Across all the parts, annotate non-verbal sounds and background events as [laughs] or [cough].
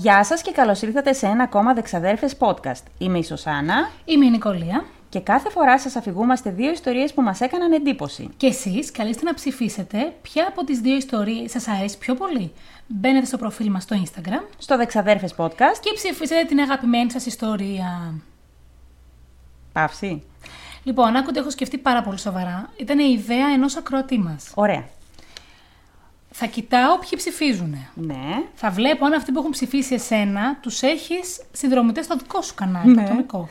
Γεια σας και καλώς ήρθατε σε ένα ακόμα Δεξαδέρφες podcast. Είμαι η Σωσάνα Είμαι η Νικολία. και κάθε φορά σας αφηγούμαστε δύο ιστορίες που μας έκαναν εντύπωση. Και εσείς καλείστε να ψηφίσετε ποια από τις δύο ιστορίες σας αρέσει πιο πολύ. Μπαίνετε στο προφίλ μας στο Instagram Στο Δεξαδέρφες podcast, και ψηφίσετε την αγαπημένη σας ιστορία. παύση. Λοιπόν, άκουτε, έχω σκεφτεί πάρα πολύ σοβαρά. Ήταν η ιδέα ενός ακροατή μας. Ωραία. Θα κοιτάω ποιοι ψηφίζουν. Ναι. Θα βλέπω αν αυτοί που έχουν ψηφίσει εσένα τους έχεις συνδρομητές στο δικό σου κανάλι, Ναι. το ατομικό.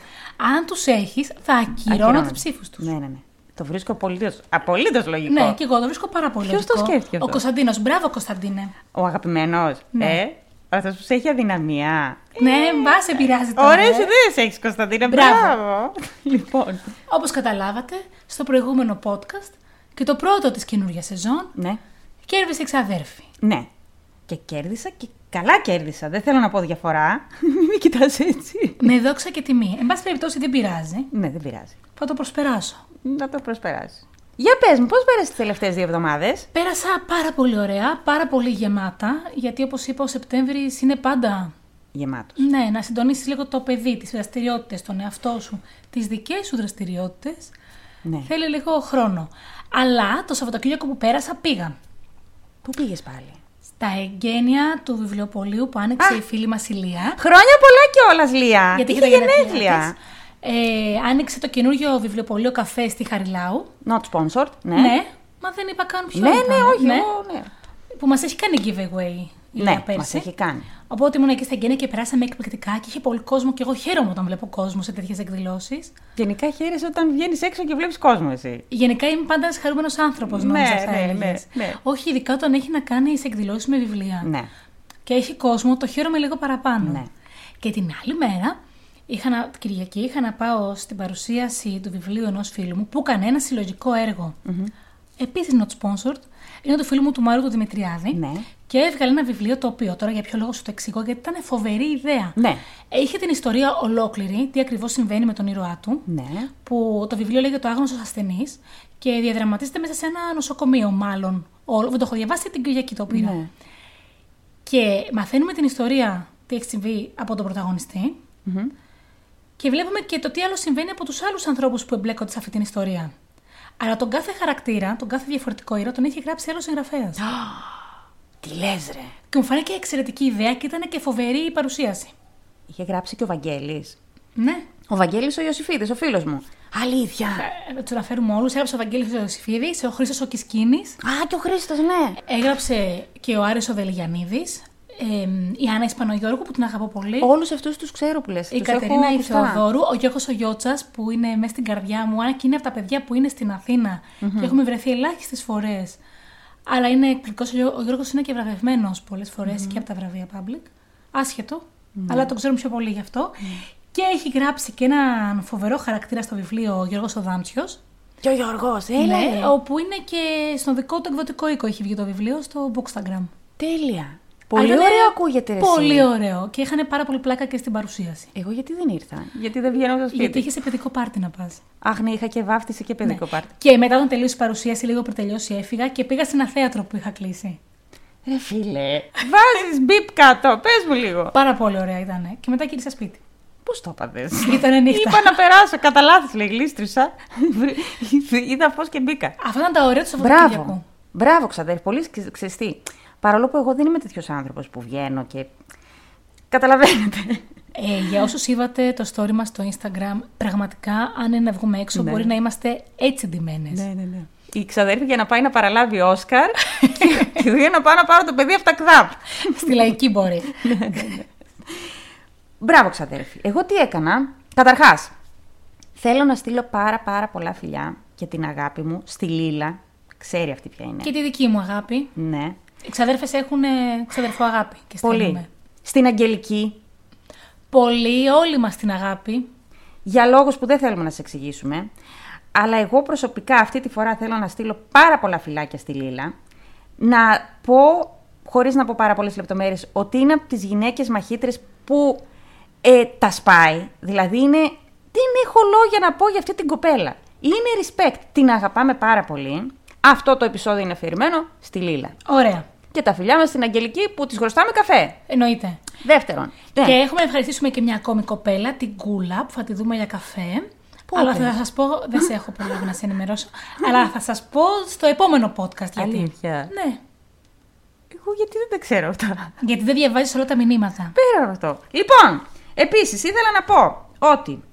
Αν τους έχεις, θα ακυρώνω Ακυρώνω. τους ψήφους τους. Ναι, ναι, ναι. Το βρίσκω απολύτως, απολύτως λογικό. Ναι, και εγώ το βρίσκω πάρα πολύ Ποιος το λογικό. σκέφτηκε αυτό; Ο Κωνσταντίνος. Μπράβο, Κωνσταντίνε. Ο αγαπημένος. Ναι. Ε, αυτός που σε έχει αδυναμία. Ναι, μπα σε πειράζει τώρα. Ωραίες ε. ιδέες έχεις Κωνσταντίνα. Μπράβο. Μπράβο. [laughs] λοιπόν. Όπως καταλάβατε, στο προηγούμενο podcast και το πρώτο της καινούργιας σεζόν, Ναι. Κέρδισε εξαδέρφη. Ναι. Και κέρδισα και καλά κέρδισα. Δεν θέλω να πω διαφορά. [laughs] Μην κοιτάς έτσι. Με δόξα και τιμή. Εν πάση περιπτώσει δεν πειράζει. Ναι, δεν πειράζει. Θα το προσπεράσω. Να το προσπεράσει. Για πες μου, πώς πέρασε τις τελευταίες δύο εβδομάδες; Πέρασα πάρα πολύ ωραία, πάρα πολύ γεμάτα, γιατί όπως είπα ο Σεπτέμβρης είναι πάντα Γεμάτος. ναι, να συντονίσεις λίγο το παιδί, τις δραστηριότητες, τον εαυτό σου, τις δικές σου δραστηριότητες. Ναι. Θέλει λίγο χρόνο. Αλλά το Σαββατοκύριακο που πέρασα πήγα. Πού πήγες πάλι; Στα εγγένεια του βιβλιοπωλείου που άνοιξε η φίλη μας η Λία. Χρόνια πολλά κιόλας, Λία. Γιατί Είχε είχε τα γενέθλια γενέθλια. της. Ε, άνοιξε το καινούριο βιβλιοπωλείο καφέ στη Χαριλάου. Not sponsored, ναι. Ναι. Μα δεν είπα καν ποιο ναι, ήταν. ναι, όχι, εγώ, ναι. Που μας έχει κάνει giveaway η Ναι, Λία πέρσι. μας έχει κάνει. Οπότε ήμουν εκεί στα εγγένεια και περάσαμε εκπληκτικά και είχε πολύ κόσμο και εγώ χαίρομαι όταν βλέπω κόσμο σε τέτοιες εκδηλώσεις. Γενικά χαίρεσαι όταν βγαίνεις έξω και βλέπεις κόσμο εσύ. Γενικά είμαι πάντα ένας χαρούμενος άνθρωπος, Ναι, νόμιζα θα ναι, έλεγες. ναι, ναι. Όχι, ειδικά όταν έχει να κάνει σε εκδηλώσεις με βιβλία. Ναι. Και έχει κόσμο, το χαίρομαι λίγο παραπάνω. Ναι. Και την άλλη μέρα, είχα να, Κυριακή, είχα να πάω στην παρουσίαση του βιβλίου ενός φίλου μου που έκανε ένα συλλογικό έργο. Επίσης not sponsored. Είναι του φίλου μου του Μάριου του Δημητριάδη. Ναι. Και έβγαλε ένα βιβλίο το οποίο τώρα για ποιο λόγο σου το εξηγώ, γιατί ήταν φοβερή ιδέα. Ναι. Είχε την ιστορία ολόκληρη, τι ακριβώς συμβαίνει με τον ήρωά του. Ναι. Που το βιβλίο λέγεται Ο Άγνωστος Ασθενής και διαδραματίζεται μέσα σε ένα νοσοκομείο, μάλλον. Όλο, δεν το έχω διαβάσει, την Κυριακή το πήρα. Ναι. Και μαθαίνουμε την ιστορία τι έχει συμβεί από τον πρωταγωνιστή. Και βλέπουμε και το τι άλλο συμβαίνει από τους άλλους ανθρώπους που εμπλέκονται σε αυτή την ιστορία. Αλλά τον κάθε χαρακτήρα, τον κάθε διαφορετικό ήρωα, τον είχε γράψει άλλος συγγραφέας. [gasps] Τι λες ρε. και μου φάνηκε εξαιρετική ιδέα και ήταν και φοβερή η παρουσίαση. Είχε γράψει και ο Βαγγέλης. Ναι. Ο Βαγγέλης ο Ιωσήφιδης, ο φίλος μου. Αλήθεια. Ε, τους αναφέρουμε όλους. Έγραψε ο Βαγγέλης ο Ιωσήφιδης, ο Χρήστος ο Κισκίνης, Α, και ο Χρήστος, ναι. έγραψε και ο Άρης ο Δελιγιανίδης, ε, η Άννα Ισπανογιώργου που την αγαπώ πολύ. Όλους αυτούς τους ξέρω που λες. Η τους έχω Κατερίνα η ακουστά. Θεοδόρου, ο Γιώργο ο Γιώτσας που είναι μέσα στην καρδιά μου, αν και είναι από τα παιδιά που είναι στην αθηνα και έχουμε βρεθεί ελάχιστες φορές. Αλλά είναι εκπληκτικός. Ο Γιώργος είναι και βραβευμένος πολλές φορές και από τα βραβεία public. Άσχετο, αλλά τον ξέρουμε πιο πολύ γι' αυτό. Και έχει γράψει και έναν φοβερό χαρακτήρα στο βιβλίο ο Γιώργος ο Δάμψιος, Και ο Γιώργος, έλα. ναι, ρε. όπου είναι και στον δικό του εκδοτικό οίκο έχει βγει το βιβλίο στο Bookstagram. Τέλεια. Πολύ Ήτανε ωραίο ακούγεται ρε, εσύ. Πολύ ωραίο. Και είχαν πάρα πολύ πλάκα και στην παρουσίαση. Εγώ γιατί δεν ήρθα; Γιατί δεν βγαίνω από το σπίτι. Γιατί είχες σε παιδικό πάρτι να πας. Αχ, ναι, είχα και βάφτιση και παιδικό πάρτι. Και μετά όταν τελείωσε η παρουσίαση, λίγο πριν τελειώσει, έφυγα και πήγα στην αθέατρο που είχα κλείσει. Ρε φίλε, [laughs] βάζεις μπιπ κάτω. Πες μου λίγο. Πάρα πολύ ωραία ήταν. Και μετά γύρισα σπίτι. Πώς το είπατες; Ήταν νύχτα. Είπα να περάσω. Κατά λάθος λέει, γλίστρισα. [laughs] Είδα φως και μπήκα. Αυτά ήταν τα ωραία του Σαββατοκύριακου. Μπράβο. Μπράβο, ξαδέρφη. Πολύ σκ- ξεστή. Παρόλο που εγώ δεν είμαι τέτοιος άνθρωπος που βγαίνω και. Καταλαβαίνετε. Ε, για όσους είδατε το story μας στο Instagram, πραγματικά αν είναι να βγούμε έξω, Ναι. μπορεί να είμαστε έτσι ντυμένες. ναι, ναι. Η ξαδέρφη για να πάει να παραλάβει Όσκαρ και εγώ για να πάω να πάρω το παιδί από τα ΚΔΑΠ. Στη λαϊκή μπορεί. Μπράβο, ξαδέρφη. Εγώ τι έκανα; Καταρχάς, θέλω να στείλω πάρα πάρα πολλά φιλιά και την αγάπη μου στη Λίλα. Ξέρει αυτή ποια είναι. και τη δική μου αγάπη. Ναι. Οι ξαδέρφες έχουν ε, ξαδερφό αγάπη. Και Πολύ. στέλνουμε. Στην Αγγελική, Πολύ, όλοι μας την αγάπη. για λόγους που δεν θέλουμε να σε εξηγήσουμε. Αλλά εγώ προσωπικά αυτή τη φορά θέλω να στείλω πάρα πολλά φιλάκια στη Λίλα. Να πω, χωρίς να πω πάρα πολλές λεπτομέρειες, ότι είναι από τις γυναίκες μαχήτρες που ε, τα σπάει. Δηλαδή είναι, δεν έχω λόγια να πω για αυτή την κοπέλα. Είναι respect. Την αγαπάμε πάρα πολύ. Αυτό το επεισόδιο είναι αφιερωμένο στη Λίλα. Ωραία. Και τα φιλιά μας στην Αγγελική που της χρωστάμε καφέ. Εννοείται. Δεύτερον. Ναι. Και έχουμε να ευχαριστήσουμε και μια ακόμη κοπέλα, την Κούλα, που θα τη δούμε για καφέ. Αλλά θα σας πω, δεν σε έχω πολύ να σε ενημερώσω, αλλά θα σας πω στο επόμενο podcast γιατί. Αλήθεια; Ναι, Εγώ γιατί δεν τα ξέρω αυτά; γιατί δεν διαβάζεις όλα τα μηνύματα. Πέρα από αυτό. Λοιπόν, επίσης ήθελα να πω ότι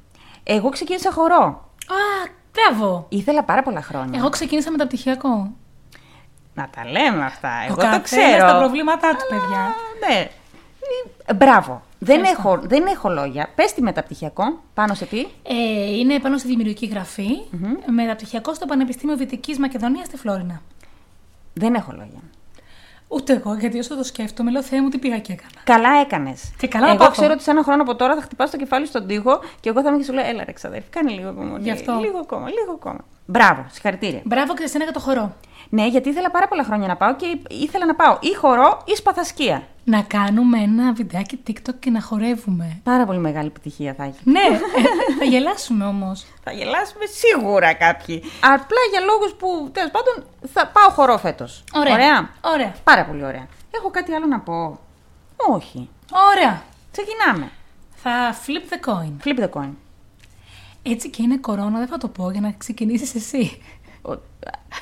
εγώ ξεκίνησα χορό. Α, μπράβο! Ήθελα πάρα πολλά χρόνια. Εγώ ξεκίνησα μεταπτυχιακό. Να τα λέμε αυτά. Εγώ Ο το καθένας ξέρω. τα προβλήματά του, Αλλά, παιδιά. Ναι. Ε, Μπράβο. Δεν Ευχαριστώ. έχω, δεν έχω λόγια. Πες τη μεταπτυχιακό. Πάνω σε τι; Ε, είναι πάνω στη δημιουργική γραφή, μεταπτυχιακό στο Πανεπιστήμιο Δυτική Μακεδονίας στη Φλόρινα. Δεν έχω λόγια. Ούτε εγώ, γιατί όσο το σκέφτομαι, λέω Θεέ μου τι πήγα και έκανα. Καλά έκανες. Και καλά να Εγώ πάθω. ξέρω ότι σε ένα χρόνο από τώρα θα χτυπάς το κεφάλι στον τοίχο και εγώ θα είμαι και σου λέω: Έλα, ρε ξαδέρφη, κάνε λίγο υπομονή. Γι' αυτό. Λίγο ακόμα, λίγο ακόμα. Μπράβο, συγχαρητήρια. Μπράβο και σε εσένα για το χορό. Ναι, γιατί ήθελα πάρα πολλά χρόνια να πάω και ήθελα να πάω ή χορό ή σπαθασκία. Να κάνουμε ένα βιντεάκι TikTok και να χορεύουμε. Πάρα πολύ μεγάλη επιτυχία θα έχει. ναι, ε, θα γελάσουμε όμως. Θα γελάσουμε σίγουρα κάποιοι. Απλά για λόγους που τέλος πάντων θα πάω χορό φέτος. Ωραία. ωραία. Ωραία. Πάρα πολύ ωραία. Έχω κάτι άλλο να πω. Όχι. Ωραία. Ξεκινάμε. Θα flip the coin. Flip the coin. Έτσι και είναι κορώνα, δεν θα το πω για να ξεκινήσεις εσύ. Ο-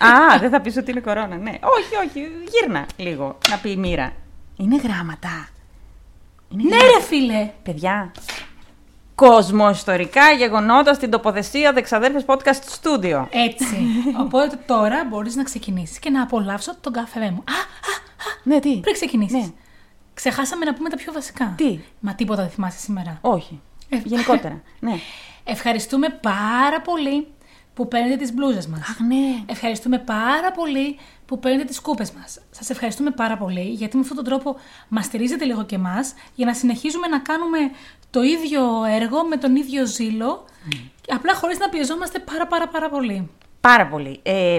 Α, δεν θα πεις ότι είναι κορώνα, ναι. Όχι, όχι, γύρνα λίγο να πει η μοίρα. Είναι γράμματα. Είναι ναι, γράμματα. ρε φίλε. Παιδιά, κοσμοϊστορικά γεγονότα στην τοποθεσία Δεξαδέρφες Podcast Studio. Έτσι. [laughs] Οπότε τώρα μπορείς να ξεκινήσεις και να απολαύσω τον καφέ μου. Α, α, α. Ναι, τι; Πριν ξεκινήσεις. Ναι. Ξεχάσαμε να πούμε τα πιο βασικά. Τι; Μα τίποτα δεν θυμάσαι σήμερα. Όχι. Ε, Γενικότερα. [laughs] ναι. Ευχαριστούμε πάρα πολύ που παίρνετε τις μπλούζες μας. Αχ, ναι. Ευχαριστούμε πάρα πολύ που παίρνετε τις κούπες μας. Σας ευχαριστούμε πάρα πολύ γιατί με αυτόν τον τρόπο μας στηρίζετε λίγο και εμάς για να συνεχίζουμε να κάνουμε το ίδιο έργο με τον ίδιο ζήλο απλά χωρίς να πιεζόμαστε πάρα πάρα πάρα πολύ. Πάρα πολύ. Ε,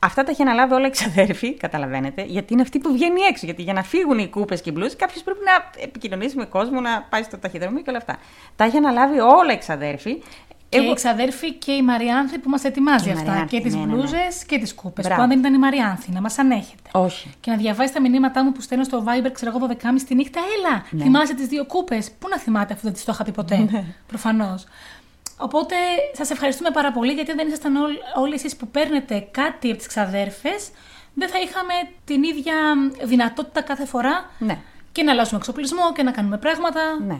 αυτά τα έχει αναλάβει όλα η ξαδέρφη, καταλαβαίνετε, γιατί είναι αυτή που βγαίνει έξω. Γιατί για να φύγουν οι κούπες και οι μπλούζες, κάποιος πρέπει να επικοινωνήσει με κόσμο, να πάει στο ταχυδρομείο και όλα αυτά. Τα έχει αναλάβει όλα η ξαδέρφη. Και η ξαδέρφη και η Μαριάνθη που μας ετοιμάζει Και η αυτά. Μαριάνθη, Και τις ναι, ναι, ναι. μπλούζες και τις κούπες. Μπράβο. Που αν δεν ήταν η Μαριάνθη, να μας ανέχετε. Όχι. Και να διαβάσει τα μηνύματά μου που στέλνω στο Viber, ξέρω εγώ, 12.30 τη νύχτα. Έλα, Ναι. θυμάσαι τις δύο κούπες. Πού να θυμάται αφού δεν τη το είχα πει ποτέ. Ναι. Προφανώς. Οπότε σας ευχαριστούμε πάρα πολύ γιατί αν δεν ήσασταν όλοι, όλοι εσείς που παίρνετε κάτι από τις ξαδέρφες, δεν θα είχαμε την ίδια δυνατότητα κάθε φορά Ναι. και να αλλάζουμε εξοπλισμό και να κάνουμε πράγματα. Ναι.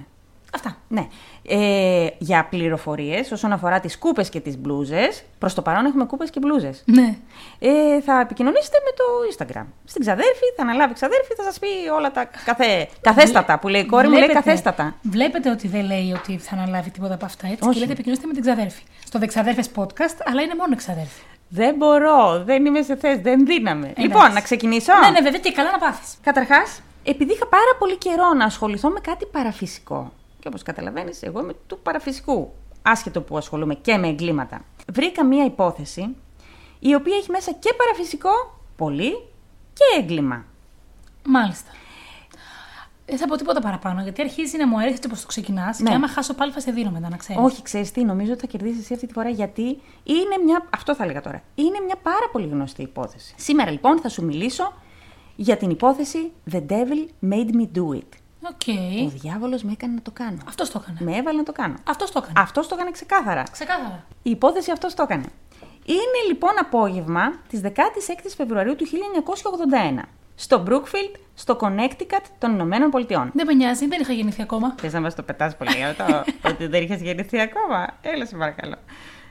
Αυτά. Ναι. Ε, για πληροφορίες όσον αφορά τις κούπες και τις μπλούζες, προς το παρόν έχουμε κούπες και μπλούζες. Ναι. Ε, θα επικοινωνήσετε με το Instagram. Στην ξαδέρφη, θα αναλάβει η ξαδέρφη, θα σας πει όλα τα καθέ, καθέστατα που λέει η κόρη μου, λέει Βλέπετε- καθέστατα. Βλέπετε ότι δεν λέει ότι θα αναλάβει τίποτα από αυτά έτσι. Όχι. Και λέτε επικοινωνήστε με την ξαδέρφη. Στο Δεξαδέρφε podcast, αλλά είναι μόνο ξαδέρφη. Δεν μπορώ, δεν είμαι σε θέση, δεν δίναμε. Λοιπόν, να ξεκινήσω. Ναι, ναι, βέβαια και καλά να πάθεις. Καταρχάς, επειδή είχα πάρα πολύ καιρό να ασχοληθώ με κάτι παραφυσικό. Και όπως καταλαβαίνεις, εγώ είμαι του παραφυσικού. Άσχετο που ασχολούμαι και με εγκλήματα. Βρήκα μία υπόθεση η οποία έχει μέσα και παραφυσικό, πολύ και έγκλημα. Μάλιστα. Δεν θα πω τίποτα παραπάνω, γιατί αρχίζει να μου αρέσει έτσι όπως το ξεκινάς. Ναι. Και άμα χάσω πάλι θα σε δείρω μετά, να ξέρεις. Όχι, ξέρεις τι, νομίζω ότι θα κερδίσεις εσύ αυτή τη φορά γιατί είναι μια. Αυτό θα έλεγα τώρα. Είναι μια πάρα πολύ γνωστή υπόθεση. Σήμερα λοιπόν θα σου μιλήσω για την υπόθεση The Devil Made Me Do It. Οκ. Ο διάβολος με έκανε να το κάνω. Αυτός το έκανε. Με έβαλε να το κάνω. Αυτός το έκανε. Αυτός το έκανε ξεκάθαρα. Ξεκάθαρα. Η υπόθεση αυτός το έκανε. Είναι λοιπόν απόγευμα της 16η Φεβρουαρίου του 1981 στο Brookfield, στο Connecticut των Ηνωμένων Πολιτειών. Δεν με νοιάζει, δεν είχα γεννηθεί ακόμα. Θες να μας το πετάς πολύ αυτό, [laughs] ότι δεν είχες γεννηθεί ακόμα; Έλα, σε παρακαλώ.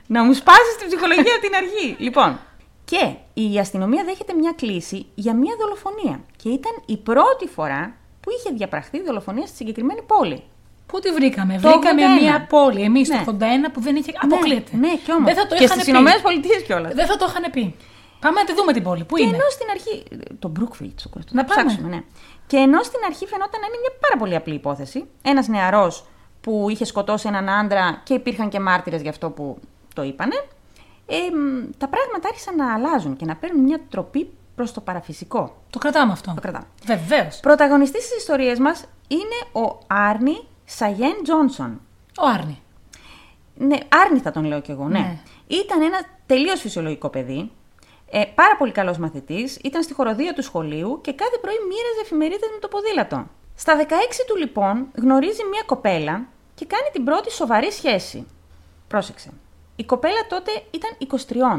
Να μου σπάσεις την ψυχολογία από την αρχή. Λοιπόν, και η αστυνομία δέχεται μια κλήση για μια δολοφονία. Και ήταν η πρώτη φορά που είχε διαπραχθεί δολοφονία στη συγκεκριμένη πόλη. Πού τη βρήκαμε, Το Βρήκαμε 81. μια πόλη εμείς Ναι. το 81 που δεν είχε. Αποκλείεται. Ναι, ναι και όμως. Δεν θα το Και είχαν στις πει. Ηνωμένες Πολιτείες κιόλας. Δεν θα το είχαν πει. Πάμε να τη δούμε την πόλη. Πού Και είναι; ενώ στην αρχή. Το Brookfield, στο κόστο. Να πάμε. ψάξουμε, ναι. Και ενώ στην αρχή φαινόταν να είναι μια πάρα πολύ απλή υπόθεση. Ένας νεαρός που είχε σκοτώσει έναν άντρα και υπήρχαν και μάρτυρες γι' αυτό που το είπανε. Ε, μ, τα πράγματα άρχισαν να αλλάζουν και να παίρνουν μια τροπή προς το παραφυσικό. Το κρατάμε αυτό. Το κρατάμε. Βεβαίως. Πρωταγωνιστής στις ιστορίες μας είναι ο Άρνη Σαγέν Τζόνσον. Ο Άρνη. Ναι, Άρνη θα τον λέω κι εγώ, ναι. Ναι. Ήταν ένα τελείως φυσιολογικό παιδί. Ε, πάρα πολύ καλός μαθητής. Ήταν στη χοροδία του σχολείου και κάθε πρωί μοίραζε εφημερίδες με το ποδήλατο. Στα 16 του λοιπόν γνωρίζει μια κοπέλα και κάνει την πρώτη σοβαρή σχέση. Πρόσεξε. Η κοπέλα τότε ήταν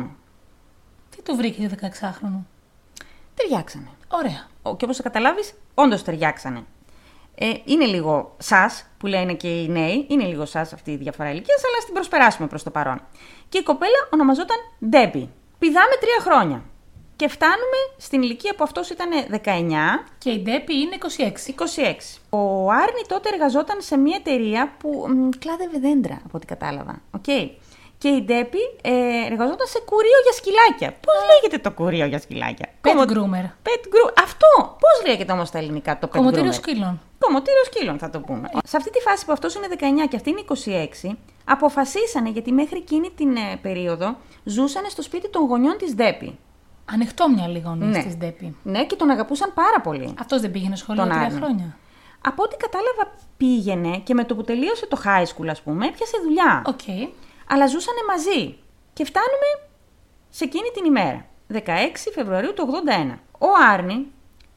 23. Τι το βρήκε για 16χρονο. Ταιριάξανε. Ωραία. Ο- Και όπως θα καταλάβεις, όντως ταιριάξανε. Ε, είναι λίγο sus, που λένε και οι νέοι, είναι λίγο sus αυτή η διαφορά ηλικίας, αλλά ας την προσπεράσουμε προς το παρόν. Και η κοπέλα ονομαζόταν Ντέμπι. Πηδάμε τρία χρόνια. Και φτάνουμε στην ηλικία που αυτός ήταν 19, Και η Ντέμπι είναι 26. 26. Ο Άρνη τότε εργαζόταν σε μια εταιρεία που μ, κλάδευε δέντρα, από ό,τι κατάλαβα. Οκ. Και η Ντέμπι ε, εργαζόταν σε κουρείο για σκυλάκια. Πώς λέγεται το κουρείο για σκυλάκια, Pet Κομμω- groomer. Pet groomer. Αυτό! Πώς λέγεται όμως στα ελληνικά το pet Κομμωτήριο groomer? σκύλων. Κομμωτήριο σκύλων, θα το πούμε. Σε αυτή τη φάση που αυτός είναι 19 και αυτή είναι 26, αποφασίσανε γιατί μέχρι εκείνη την ε, περίοδο ζούσαν στο σπίτι των γονιών της Ντέμπι. Ανοιχτόμυαλοι λίγο Ναι. ναι. της Ντέμπι. Ναι, και τον αγαπούσαν πάρα πολύ. Αυτός δεν πήγαινε σχολείο Τον τρία Άρνη. χρόνια. Από ό,τι κατάλαβα, πήγαινε και με το που τελείωσε το high school, ας πούμε, έπιασε δουλειά. Οκ. Αλλά ζούσαν μαζί. Και φτάνουμε σε εκείνη την ημέρα, 16 Φεβρουαρίου του 81. Ο Άρνη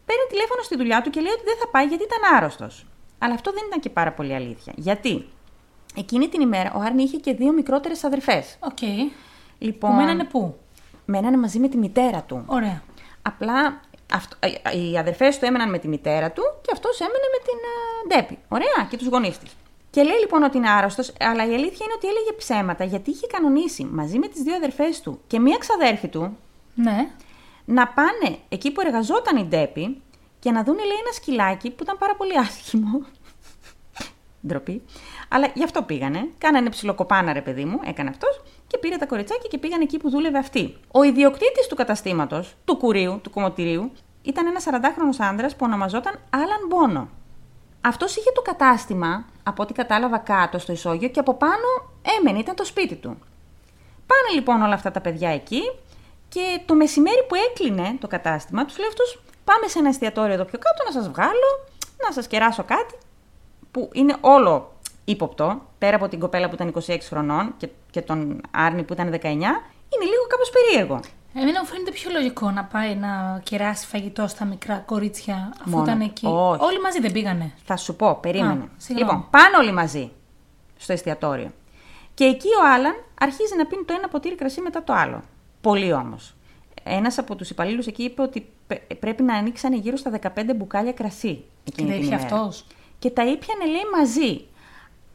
παίρνει τηλέφωνο στη δουλειά του και λέει ότι δεν θα πάει γιατί ήταν άρρωστος. Αλλά αυτό δεν ήταν και πάρα πολύ αλήθεια. Γιατί; Εκείνη την ημέρα ο Άρνη είχε και δύο μικρότερες αδερφές. Οκ. Λοιπόν, Που μένανε πού; μένανε μαζί με τη μητέρα του. Ωραία. Απλά αυτό, ε, οι αδερφές του έμεναν με τη μητέρα του και αυτός έμενε με την uh, Ντέμπι. Ωραία, και τους γονείς της. Και λέει λοιπόν ότι είναι άρρωστος, αλλά η αλήθεια είναι ότι έλεγε ψέματα γιατί είχε κανονίσει μαζί με τις δύο αδερφές του και μία ξαδέρφη του Ναι. να πάνε εκεί που εργαζόταν η Ντέπη και να δουν, λέει, ένα σκυλάκι που ήταν πάρα πολύ άσχημο. [laughs] Ντροπή. Αλλά γι' αυτό πήγανε. Κάνανε ψιλοκοπάνα, ρε παιδί μου, έκανε αυτός και πήρε τα κοριτσάκια και πήγαν εκεί που δούλευε αυτή. Ο ιδιοκτήτης του καταστήματος, του κουρίου, του κομμωτηρίου, ήταν ένας 40χρονο άντρας που ονομαζόταν Άλαν Μπόνο. Αυτός είχε το κατάστημα, από ό,τι κατάλαβα κάτω στο ισόγειο και από πάνω έμενε, ήταν το σπίτι του. Πάνε λοιπόν όλα αυτά τα παιδιά εκεί και το μεσημέρι που έκλεινε το κατάστημα, τους λέει αυτούς πάμε σε ένα εστιατόριο εδώ πιο κάτω να σας βγάλω, να σας κεράσω κάτι, που είναι όλο ύποπτο, πέρα από την κοπέλα που ήταν 26 χρονών και, και τον Άρνη που ήταν 19, είναι λίγο κάπως περίεργο. Εμένα μου φαίνεται πιο λογικό να πάει να κεράσει φαγητό στα μικρά κορίτσια αφού Μόνο. ήταν εκεί. Όχι. Όλοι μαζί δεν πήγανε. Θα σου πω, περίμενε. Α, συγγνώμη. λοιπόν, πάνε όλοι μαζί στο εστιατόριο. Και εκεί ο Άλαν αρχίζει να πίνει το ένα ποτήρι κρασί μετά το άλλο. Πολύ όμως. Ένας από τους υπαλλήλους εκεί είπε ότι πε- πρέπει να ανοίξαν γύρω στα 15 μπουκάλια κρασί. Και εκείνη τα την είχε ημέρα. αυτός. Και τα ήπιανε, λέει, μαζί.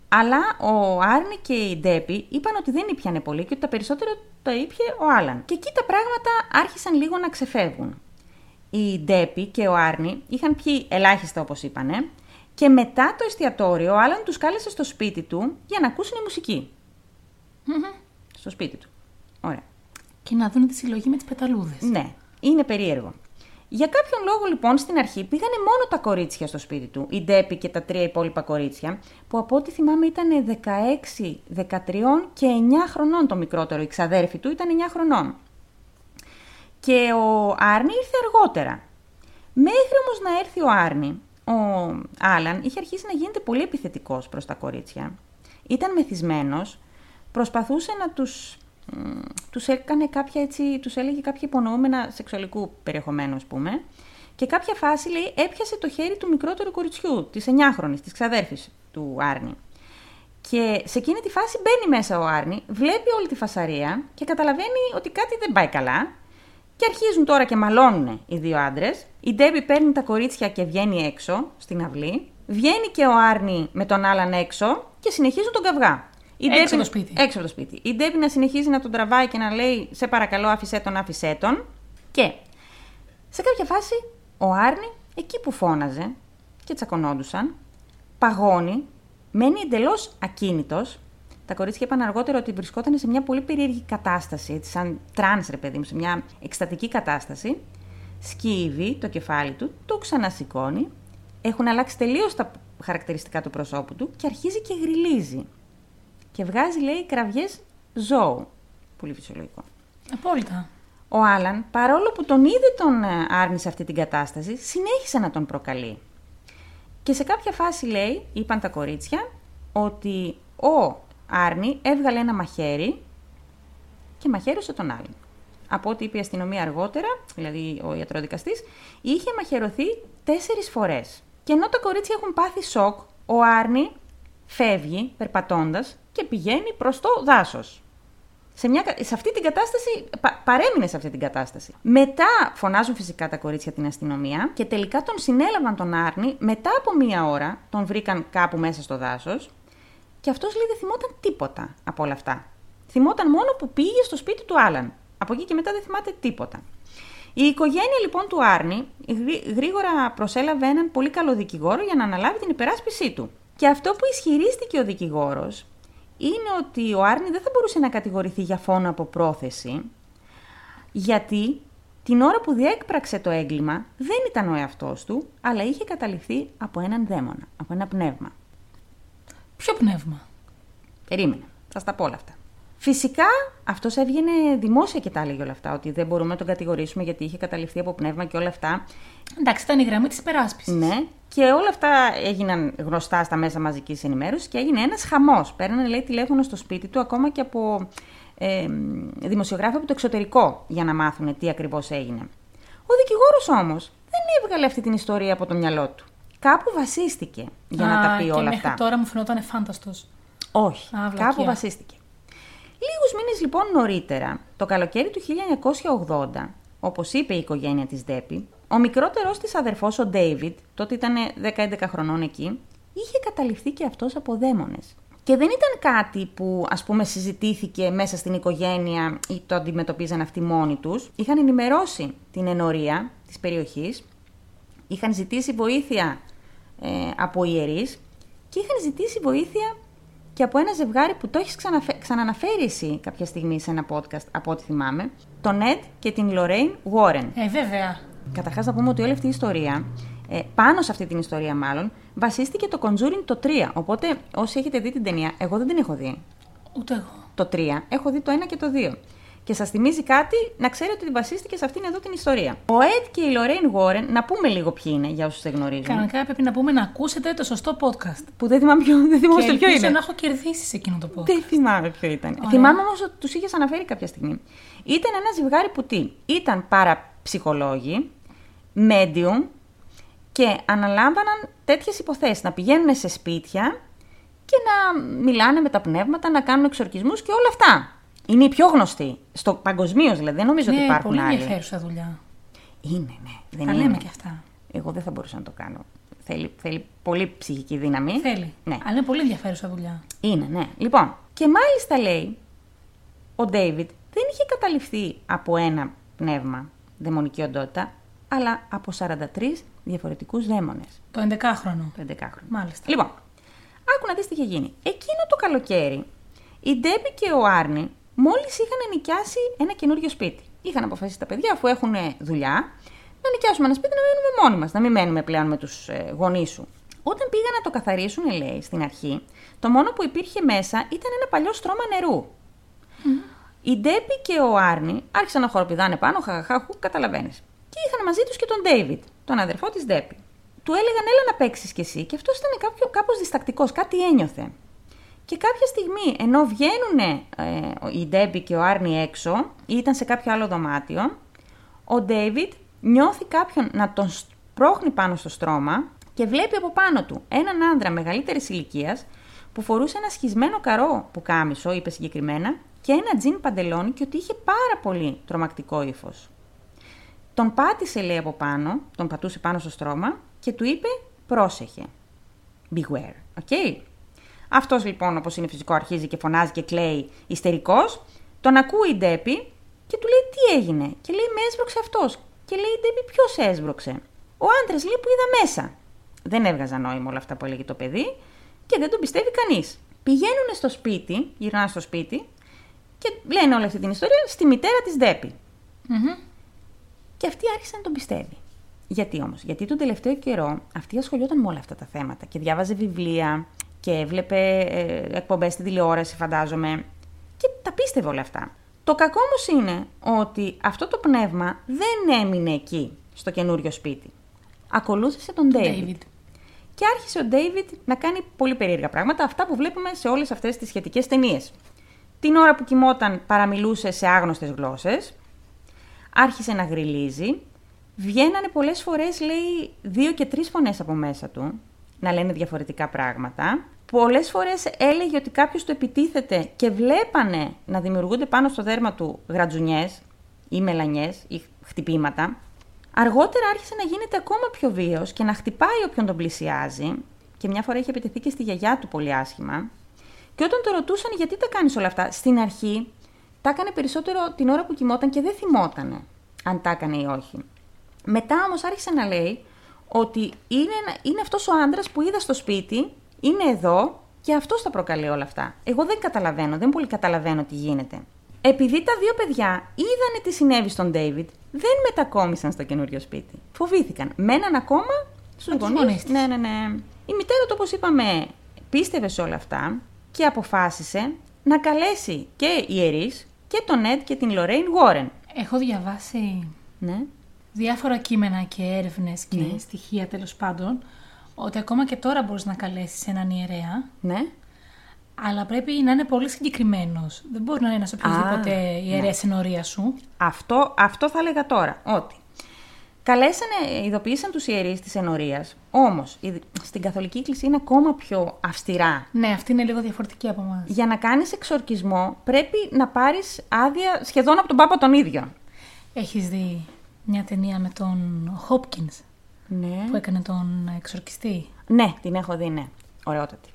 Αλλά ο Άρνη και η Ντέπη είπαν ότι δεν ήπιανε πολύ και ότι τα περισσότερα τα ήπιε ο Άλαν. Και εκεί τα πράγματα άρχισαν λίγο να ξεφεύγουν. Η Ντέπη και ο Άρνη είχαν πιει ελάχιστα όπως είπανε και μετά το εστιατόριο ο Άλαν τους κάλεσε στο σπίτι του για να ακούσουν μουσική. Στο σπίτι του. Ωραία. Και να δουν τη συλλογή με τις πεταλούδες. Ναι, είναι περίεργο. Για κάποιον λόγο λοιπόν στην αρχή πήγανε μόνο τα κορίτσια στο σπίτι του, η Ντέπη και τα τρία υπόλοιπα κορίτσια, που από ό,τι θυμάμαι ήταν 16, 13 και 9 χρονών το μικρότερο, η ξαδέρφη του ήταν 9 χρονών. Και ο Άρνη ήρθε αργότερα. Μέχρι όμως να έρθει ο Άρνη, ο Άλαν είχε αρχίσει να γίνεται πολύ επιθετικός προς τα κορίτσια. Ήταν μεθυσμένος, προσπαθούσε να τους, μ, τους έκανε κάποια έτσι, τους έλεγε κάποια υπονοούμενα σεξουαλικού περιεχομένου ας πούμε και κάποια φάση λέει έπιασε το χέρι του μικρότερου κοριτσιού, της 9χρονης, της ξαδέρφης του Άρνη. Και σε εκείνη τη φάση μπαίνει μέσα ο Άρνη, βλέπει όλη τη φασαρία και καταλαβαίνει ότι κάτι δεν πάει καλά. Και αρχίζουν τώρα και μαλώνουν οι δύο άντρες. Η Ντέμπι παίρνει τα κορίτσια και βγαίνει έξω στην αυλή. Βγαίνει και ο Άρνη με τον Άλαν έξω και συνεχίζουν τον καυγά. Η Έξω Ντέμπι- από το σπίτι. Έξω από το σπίτι. Η Ντέμπι να συνεχίζει να τον τραβάει και να λέει: Σε παρακαλώ, άφησέ τον, άφησέ τον. Και σε κάποια φάση ο Άρνη, εκεί που φώναζε και τσακωνόντουσαν, παγώνει, μένει εντελώς ακίνητος. Τα κορίτσια είπαν αργότερα ότι βρισκόταν σε μια πολύ περίεργη κατάσταση, έτσι, σαν trance ρε παιδί μου, σε μια εκστατική κατάσταση. Σκύβει το κεφάλι του, το ξανασηκώνει, έχουν αλλάξει τελείως τα χαρακτηριστικά του προσώπου του και αρχίζει και γριλίζει. Και βγάζει, λέει, κραυγές ζώου. Πολύ φυσιολογικό. Απόλυτα. Ο Άλαν, παρόλο που τον είδε τον ε, Άρνη σε αυτή την κατάσταση, συνέχισε να τον προκαλεί. Και σε κάποια φάση λέει, είπαν τα κορίτσια, ότι ο Άρνη έβγαλε ένα μαχαίρι και μαχαίρωσε τον άλλον. Από ό,τι είπε η αστυνομία αργότερα, δηλαδή ο ιατροδικαστής, είχε μαχαιρωθεί τέσσερις φορές. Και ενώ τα κορίτσια έχουν πάθει σοκ, ο Άρνη φεύγει περπατώντας και πηγαίνει προς το δάσος. Σε, μια, σε αυτή την κατάσταση, πα, παρέμεινε σε αυτή την κατάσταση. Μετά φωνάζουν φυσικά τα κορίτσια την αστυνομία και τελικά τον συνέλαβαν τον Άρνη. Μετά από μία ώρα τον βρήκαν κάπου μέσα στο δάσος και αυτός λέει δεν θυμόταν τίποτα από όλα αυτά. Θυμόταν μόνο που πήγε στο σπίτι του Άλαν. Από εκεί και μετά δεν θυμάται τίποτα. Η οικογένεια λοιπόν του Άρνη γρήγορα προσέλαβε έναν πολύ καλό δικηγόρο για να αναλάβει την υπεράσπιση του. Και αυτό που ισχυρίστηκε ο δικηγόρος είναι ότι ο Άρνη δεν θα μπορούσε να κατηγορηθεί για φόνο από πρόθεση, γιατί την ώρα που διέκπραξε το έγκλημα δεν ήταν ο εαυτός του, αλλά είχε καταληφθεί από έναν δαίμονα, από ένα πνεύμα. Ποιο πνεύμα; Περίμενε, θα στα πω όλα αυτά. Φυσικά αυτός έβγαινε δημόσια και τα έλεγε όλα αυτά, ότι δεν μπορούμε να τον κατηγορήσουμε γιατί είχε καταληφθεί από πνεύμα και όλα αυτά. Εντάξει, ήταν η γραμμή της υπεράσπισης. Ναι, και όλα αυτά έγιναν γνωστά στα μέσα μαζικής ενημέρωσης και έγινε ένας χαμός. Παίρνανε, λέει, τηλέφωνο στο σπίτι του, ακόμα και από ε, δημοσιογράφοι από το εξωτερικό, για να μάθουν τι ακριβώς έγινε. Ο δικηγόρος όμως δεν έβγαλε αυτή την ιστορία από το μυαλό του. Κάπου βασίστηκε για να τα πει όλα και αυτά. Τώρα μου φαινόταν φάνταστο. Όχι, κάπου βασίστηκε. Λίγους μήνες λοιπόν νωρίτερα, το καλοκαίρι του 1980, όπως είπε η οικογένεια της Ντέπη, ο μικρότερός της αδερφός, ο Ντέιβιτ, τότε ήταν 10-11 χρονών εκεί, είχε καταληφθεί και αυτός από δαίμονες. Και δεν ήταν κάτι που ας πούμε συζητήθηκε μέσα στην οικογένεια ή το αντιμετωπίζαν αυτοί μόνοι τους. Είχαν ενημερώσει την ενορία της περιοχής, είχαν ζητήσει βοήθεια ε, από ιερείς και είχαν ζητήσει βοήθεια και από ένα ζευγάρι που το έχεις ξαναναφέρει εσύ κάποια στιγμή σε ένα podcast, από ό,τι θυμάμαι, τον Ed και την Lorraine Warren. Ε, βέβαια. Καταρχάς, να πούμε ότι όλη αυτή η ιστορία, ε, πάνω σε αυτή την ιστορία μάλλον, βασίστηκε το Conjuring το 3. Οπότε, όσοι έχετε δει την ταινία, εγώ δεν την έχω δει. Ούτε εγώ. Το 3. Έχω δει το 1 και το 2 και σας θυμίζει κάτι, να ξέρετε ότι βασίστηκε σε αυτήν εδώ την ιστορία. Ο Ed και η Lorraine Warren, να πούμε λίγο ποιοι είναι για όσους δεν γνωρίζουν. Κανονικά πρέπει να πούμε να ακούσετε το σωστό podcast. Που δεν θυμάμαι ποιο, δεν θυμάμαι και ποιο είναι. να έχω κερδίσει σε εκείνο το podcast. Δεν θυμάμαι ποιο ήταν. Ωραία. Θυμάμαι όμως ότι τους είχες αναφέρει κάποια στιγμή. Ήταν ένα ζευγάρι που τι, ήταν παραψυχολόγοι, medium και αναλάμβαναν τέτοιες υποθέσεις. Να πηγαίνουν σε σπίτια και να μιλάνε με τα πνεύματα, να κάνουν εξορκισμούς και όλα αυτά. Είναι η πιο γνωστή. Στο παγκοσμίως δηλαδή. Δεν νομίζω ναι, ότι υπάρχουν πολύ άλλοι. Είναι ενδιαφέρουσα δουλειά. Είναι, ναι. Δεν Τα είναι. λέμε και αυτά. Εγώ δεν θα μπορούσα να το κάνω. Θέλει, θέλει πολύ ψυχική δύναμη. Θέλει. Ναι. Αλλά είναι πολύ ενδιαφέρουσα δουλειά. Είναι, ναι. Λοιπόν, και μάλιστα λέει, ο Ντέιβιτ δεν είχε καταληφθεί από ένα πνεύμα, δαιμονική οντότητα, αλλά από 43 διαφορετικούς δαίμονες. Το 11χρονο. Το 11χρονο. Μάλιστα. Λοιπόν, άκου να δεις τι είχε γίνει. Εκείνο το καλοκαίρι, η Ντέμπι και ο Άρνη μόλις είχαν νοικιάσει ένα καινούριο σπίτι. Είχαν αποφασίσει τα παιδιά, αφού έχουν δουλειά, να νοικιάσουμε ένα σπίτι να μένουμε μόνοι μας, να μην μένουμε πλέον με τους ε, γονείς σου. Όταν πήγαν να το καθαρίσουν, λέει στην αρχή, το μόνο που υπήρχε μέσα ήταν ένα παλιό στρώμα νερού. Η Ντέμπι και ο Άρνη άρχισαν να χοροπηδάνε πάνω, χαχαχαχου, καταλαβαίνεις. Και είχαν μαζί τους και τον Ντέιβιτ, τον αδερφό της Ντέμπι. Του έλεγαν, έλα να παίξεις κι εσύ, και αυτός ήταν κάπως διστακτικός, κάτι ένιωθε. Και κάποια στιγμή, ενώ βγαίνουν ε, η Ντέμπι και ο Άρνη έξω, ή ήταν σε κάποιο άλλο δωμάτιο, ο Ντέιβιτ νιώθει κάποιον να τον σπρώχνει πάνω στο στρώμα και βλέπει από πάνω του έναν άντρα μεγαλύτερης ηλικίας που φορούσε ένα σχισμένο καρό που κάμισο, είπε συγκεκριμένα, και ένα τζιν παντελόνι και ότι είχε πάρα πολύ τρομακτικό ύφος. Τον πάτησε, λέει, από πάνω, τον πατούσε πάνω στο στρώμα και του είπε πρόσεχε. Beware, ok? Αυτός λοιπόν, όπως είναι φυσικό, αρχίζει και φωνάζει και κλαίει ιστερικός. Τον ακούει η Ντέπη και του λέει τι έγινε; Και λέει με έσβρωξε αυτός. Και λέει η Ντέπη ποιος έσβρωξε. Ο άντρας λέει που είδα μέσα. Δεν έβγαζαν νόημα όλα αυτά που έλεγε το παιδί και δεν τον πιστεύει κανείς. Πηγαίνουν στο σπίτι, γυρνάνε στο σπίτι και λένε όλη αυτή την ιστορία στη μητέρα της Ντέπη. Mm-hmm. Και αυτή άρχισε να τον πιστεύει. Γιατί όμως, Γιατί τον τελευταίο καιρό αυτή ασχολιόταν με όλα αυτά τα θέματα και διάβαζε βιβλία και έβλεπε ε, εκπομπές στη τηλεόραση φαντάζομαι και τα πίστευε όλα αυτά. Το κακό όμως είναι ότι αυτό το πνεύμα δεν έμεινε εκεί, στο καινούριο σπίτι. Ακολούθησε τον David. Και άρχισε ο David να κάνει πολύ περίεργα πράγματα, αυτά που βλέπουμε σε όλες αυτές τις σχετικές ταινίες. Την ώρα που κοιμόταν παραμιλούσε σε άγνωστες γλώσσες, άρχισε να γριλίζει, βγαίνανε πολλές φορές, λέει, δύο και τρεις φωνές από μέσα του, να λένε διαφορετικά πράγματα. Πολλές φορές έλεγε ότι κάποιος του επιτίθεται και βλέπανε να δημιουργούνται πάνω στο δέρμα του γρατζουνιές ή μελανιές ή χτυπήματα. Αργότερα άρχισε να γίνεται ακόμα πιο βίαιος και να χτυπάει όποιον τον πλησιάζει και μια φορά είχε επιτεθεί και στη γιαγιά του πολύ άσχημα. Και όταν το ρωτούσαν γιατί τα κάνεις όλα αυτά, στην αρχή τα έκανε περισσότερο την ώρα που κοιμόταν και δεν θυμότανε αν τα έκανε ή όχι. Μετά όμως άρχισε να λέει ότι είναι, είναι αυτός ο άντρας που είδα στο σπίτι, είναι εδώ και αυτός τα προκαλεί όλα αυτά. Εγώ δεν καταλαβαίνω, δεν πολύ καταλαβαίνω τι γίνεται. Επειδή τα δύο παιδιά είδανε τι συνέβη στον Ντέιβιτ, δεν μετακόμισαν στο καινούριο σπίτι. Φοβήθηκαν. Μέναν ακόμα στους γονείς. Ναι, ναι, ναι. Η μητέρα του, όπως είπαμε, πίστευε σε όλα αυτά και αποφάσισε να καλέσει και ιερεί και τον Ed και την Λορέιν Γόρεν. Έχω διαβάσει Ναι. Διάφορα κείμενα και έρευνες και Ναι. στοιχεία τέλος πάντων ότι ακόμα και τώρα μπορείς να καλέσεις έναν ιερέα Ναι. αλλά πρέπει να είναι πολύ συγκεκριμένος. Δεν μπορεί να είναι ένας οποιοδήποτε ναι. ιερέας ενορία σου. Αυτό, αυτό θα έλεγα τώρα. Ότι καλέσανε, ειδοποίησαν τους ιερείς της ενορίας. Όμως, η- στην Καθολική Εκκλησία είναι ακόμα πιο αυστηρά. Ναι, αυτή είναι λίγο διαφορετική από εμάς. Για να κάνεις εξορκισμό πρέπει να πάρεις άδεια σχεδόν από τον Πάπα τον ίδιο. Έχεις δει μια ταινία με τον Hopkins Ναι. που έκανε τον εξορκιστή. Ναι, την έχω δει, ναι. Ωραιότατη.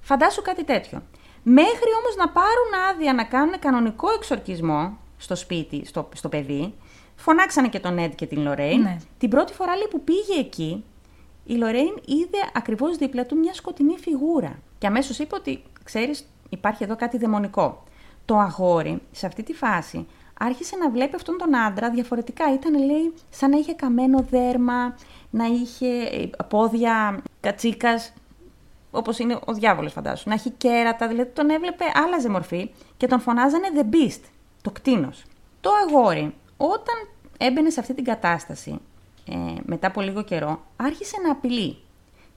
Φαντάσου κάτι τέτοιο. Μέχρι όμως να πάρουν άδεια να κάνουν κανονικό εξορκισμό στο σπίτι, στο, στο παιδί, φωνάξανε και τον Ed και την Λορέιν. Ναι. Την πρώτη φορά λέει, που πήγε εκεί, η Λορέιν είδε ακριβώς δίπλα του μια σκοτεινή φιγούρα. Και αμέσως είπε ότι, ξέρεις, υπάρχει εδώ κάτι δαιμονικό. Το αγόρι, σε αυτή τη φάση, άρχισε να βλέπει αυτόν τον άντρα διαφορετικά. Ήταν, λέει, σαν να είχε καμένο δέρμα, να είχε ε, πόδια κατσίκας, όπως είναι ο διάβολος, φαντάσου. Να έχει κέρατα, δηλαδή τον έβλεπε, άλλαζε μορφή και τον φωνάζανε The Beast, το κτίνος. Το αγόρι, όταν έμπαινε σε αυτή την κατάσταση, ε, μετά από λίγο καιρό, άρχισε να απειλεί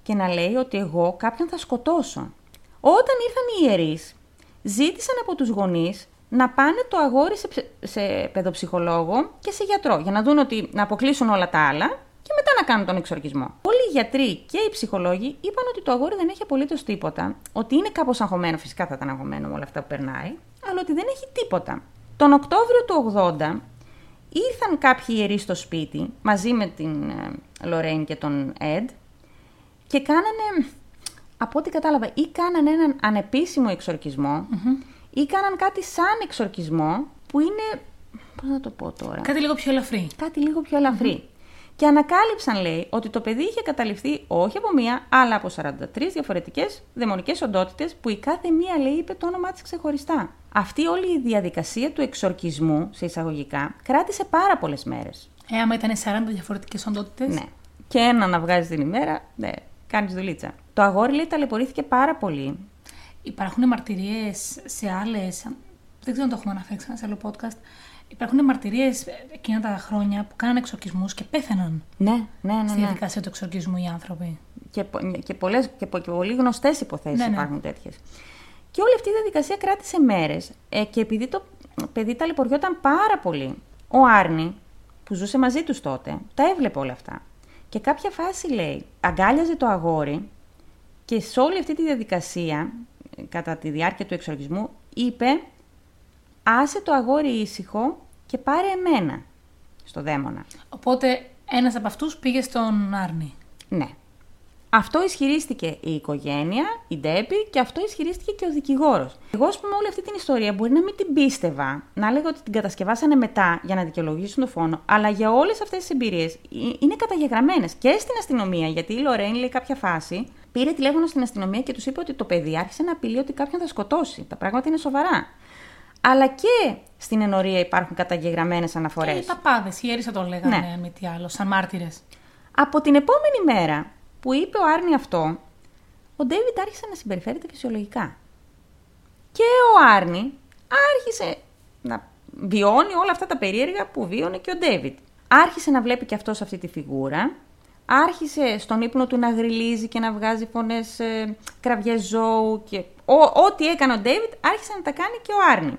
και να λέει ότι εγώ κάποιον θα σκοτώσω. Όταν ήρθαν οι ιερείς, ζήτησαν από τους γονείς να πάνε το αγόρι σε, ψε- σε παιδοψυχολόγο και σε γιατρό για να δουν ότι να αποκλείσουν όλα τα άλλα και μετά να κάνουν τον εξορκισμό. Όλοι οι γιατροί και οι ψυχολόγοι είπαν ότι το αγόρι δεν έχει απολύτως τίποτα, ότι είναι κάπως αγχωμένο, φυσικά θα ήταν αγχωμένο με όλα αυτά που περνάει, αλλά ότι δεν έχει τίποτα. Τον Οκτώβριο του 80 ήρθαν κάποιοι ιερεί στο σπίτι μαζί με την ε, Λορέιν και τον Εντ και κάνανε, από ό,τι κατάλαβα, ή κάνανε έναν ανεπίσημο εξορκισμό ή κάναν κάτι σαν εξορκισμό που είναι, πώς να το πω τώρα, Κάτι λίγο πιο ελαφρύ. κάτι λίγο πιο ελαφρύ. Και ανακάλυψαν, λέει, ότι το παιδί είχε καταληφθεί όχι από μία, αλλά από 43 διαφορετικές δαιμονικές οντότητες, που η κάθε μία, λέει, είπε το όνομά της ξεχωριστά. Αυτή όλη η διαδικασία του εξορκισμού, σε εισαγωγικά, κράτησε πάρα πολλές μέρες. Ε, άμα ήταν 40 διαφορετικές οντότητες. Ναι. Και ένα να βγάζει την ημέρα, ναι, κάνεις δουλίτσα. Το αγόρι, λέει, ταλαιπωρήθηκε πάρα πολύ. Υπάρχουν μαρτυρίες σε άλλες, δεν ξέρω αν το έχουμε αναφέρει ξανά σε άλλο podcast, υπάρχουν μαρτυρίες εκείνα τα χρόνια που κάνανε εξορκισμούς και πέθαναν Ναι, ναι, ναι. στη ναι. διαδικασία του εξορκισμού οι άνθρωποι. Και, πο- και, πολλές, και, πο- και πολύ γνωστές υποθέσεις Ναι, ναι. υπάρχουν τέτοιες. Και όλη αυτή η διαδικασία κράτησε μέρες. Ε, και επειδή το παιδί ταλαιπωριόταν πάρα πολύ, ο Άρνη, που ζούσε μαζί τους τότε, τα έβλεπε όλα αυτά. Και κάποια φάση λέει, αγκάλιαζε το αγόρι και σε όλη αυτή τη διαδικασία, ε, κατά τη διάρκεια του εξορκισμού, είπε άσε το αγόρι ήσυχο και πάρε εμένα στο δαίμονα. Οπότε ένας από αυτούς πήγε στον Άρνη. Ναι. Αυτό ισχυρίστηκε η οικογένεια, η Ντέπη και αυτό ισχυρίστηκε και ο δικηγόρος. Εγώ, ας πούμε, όλη αυτή την ιστορία μπορεί να μην την πίστευα, να έλεγα ότι την κατασκευάσανε μετά για να δικαιολογήσουν το φόνο, αλλά για όλες αυτές τις εμπειρίες είναι καταγεγραμμένες και στην αστυνομία. Γιατί η Λορέιν λέει κάποια φάση, πήρε τηλέφωνο στην αστυνομία και τους είπε ότι το παιδί άρχισε να απειλεί ότι κάποιον θα σκοτώσει. Τα πράγματα είναι σοβαρά. Αλλά και στην ενορία υπάρχουν καταγεγραμμένες αναφορές. Και οι παπάδες, οι ιερείς θα το λέγανε Ναι. με τι άλλο, σαν μάρτυρες. Από την επόμενη μέρα που είπε ο Άρνη αυτό, ο Ντέιβιντ άρχισε να συμπεριφέρεται φυσιολογικά. Και ο Άρνη άρχισε να βιώνει όλα αυτά τα περίεργα που βίωνε και ο Ντέιβιντ. Άρχισε να βλέπει και αυτός αυτή τη φιγούρα. Άρχισε στον ύπνο του να γριλίζει και να βγάζει φωνές ε, κραυγές ζώου και ό- ό,τι έκανε ο Ντέιβιντ άρχισε να τα κάνει και ο Άρνη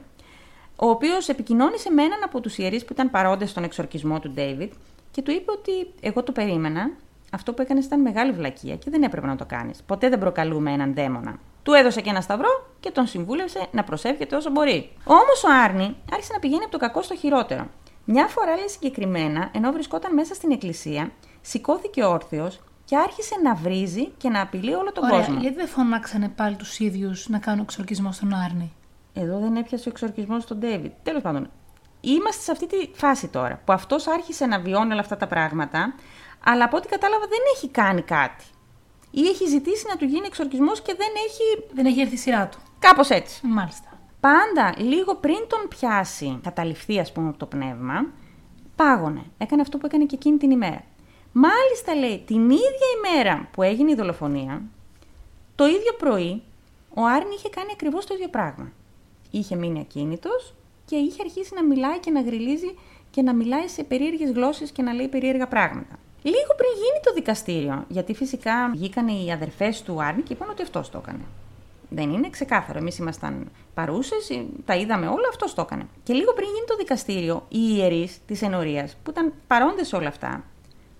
ο οποίος επικοινώνησε με έναν από τους ιερείς που ήταν παρόντες στον εξορκισμό του Ντέιβιτ και του είπε ότι εγώ το περίμενα. Αυτό που έκανες ήταν μεγάλη βλακεία και δεν έπρεπε να το κάνεις. Ποτέ δεν προκαλούμε έναν δαίμονα. Του έδωσε και ένα σταυρό και τον συμβούλευσε να προσεύχεται όσο μπορεί. Όμως ο Άρνη άρχισε να πηγαίνει από το κακό στο χειρότερο. Μια φορά, λέει συγκεκριμένα, ενώ βρισκόταν μέσα στην εκκλησία, σηκώθηκε όρθιος και άρχισε να βρίζει και να απειλεί όλο τον Ωραία, κόσμο. γιατί δεν φωνάξανε πάλι τους ίδιους να κάνουν εξορκισμό στον Άρνη; Εδώ δεν έπιασε ο εξορκισμό στον Ντέιβιτ. Τέλος πάντων, είμαστε σε αυτή τη φάση τώρα που αυτός άρχισε να βιώνει όλα αυτά τα πράγματα, αλλά από ό,τι κατάλαβα δεν έχει κάνει κάτι. Ή έχει ζητήσει να του γίνει εξορκισμός και δεν έχει. Δεν έχει έρθει η σειρά του. κάπως έτσι. Μάλιστα. Πάντα λίγο πριν τον πιάσει, καταληφθεί ας πούμε από το πνεύμα, πάγωνε. Έκανε αυτό που έκανε και εκείνη την ημέρα. Μάλιστα λέει, την ίδια ημέρα που έγινε η δολοφονία, το ίδιο πρωί, ο Άρνη είχε κάνει ακριβώς το ίδιο πράγμα. Είχε μείνει ακίνητος και είχε αρχίσει να μιλάει και να γριλίζει και να μιλάει σε περίεργες γλώσσες και να λέει περίεργα πράγματα. Λίγο πριν γίνει το δικαστήριο, γιατί φυσικά βγήκαν οι αδερφές του Άρνη και είπαν ότι αυτός το έκανε. Δεν είναι ξεκάθαρο. Εμείς ήμασταν παρούσες, τα είδαμε όλα, αυτός το έκανε. Και λίγο πριν γίνει το δικαστήριο, οι ιερείς της ενορία, που ήταν παρόντες όλα αυτά,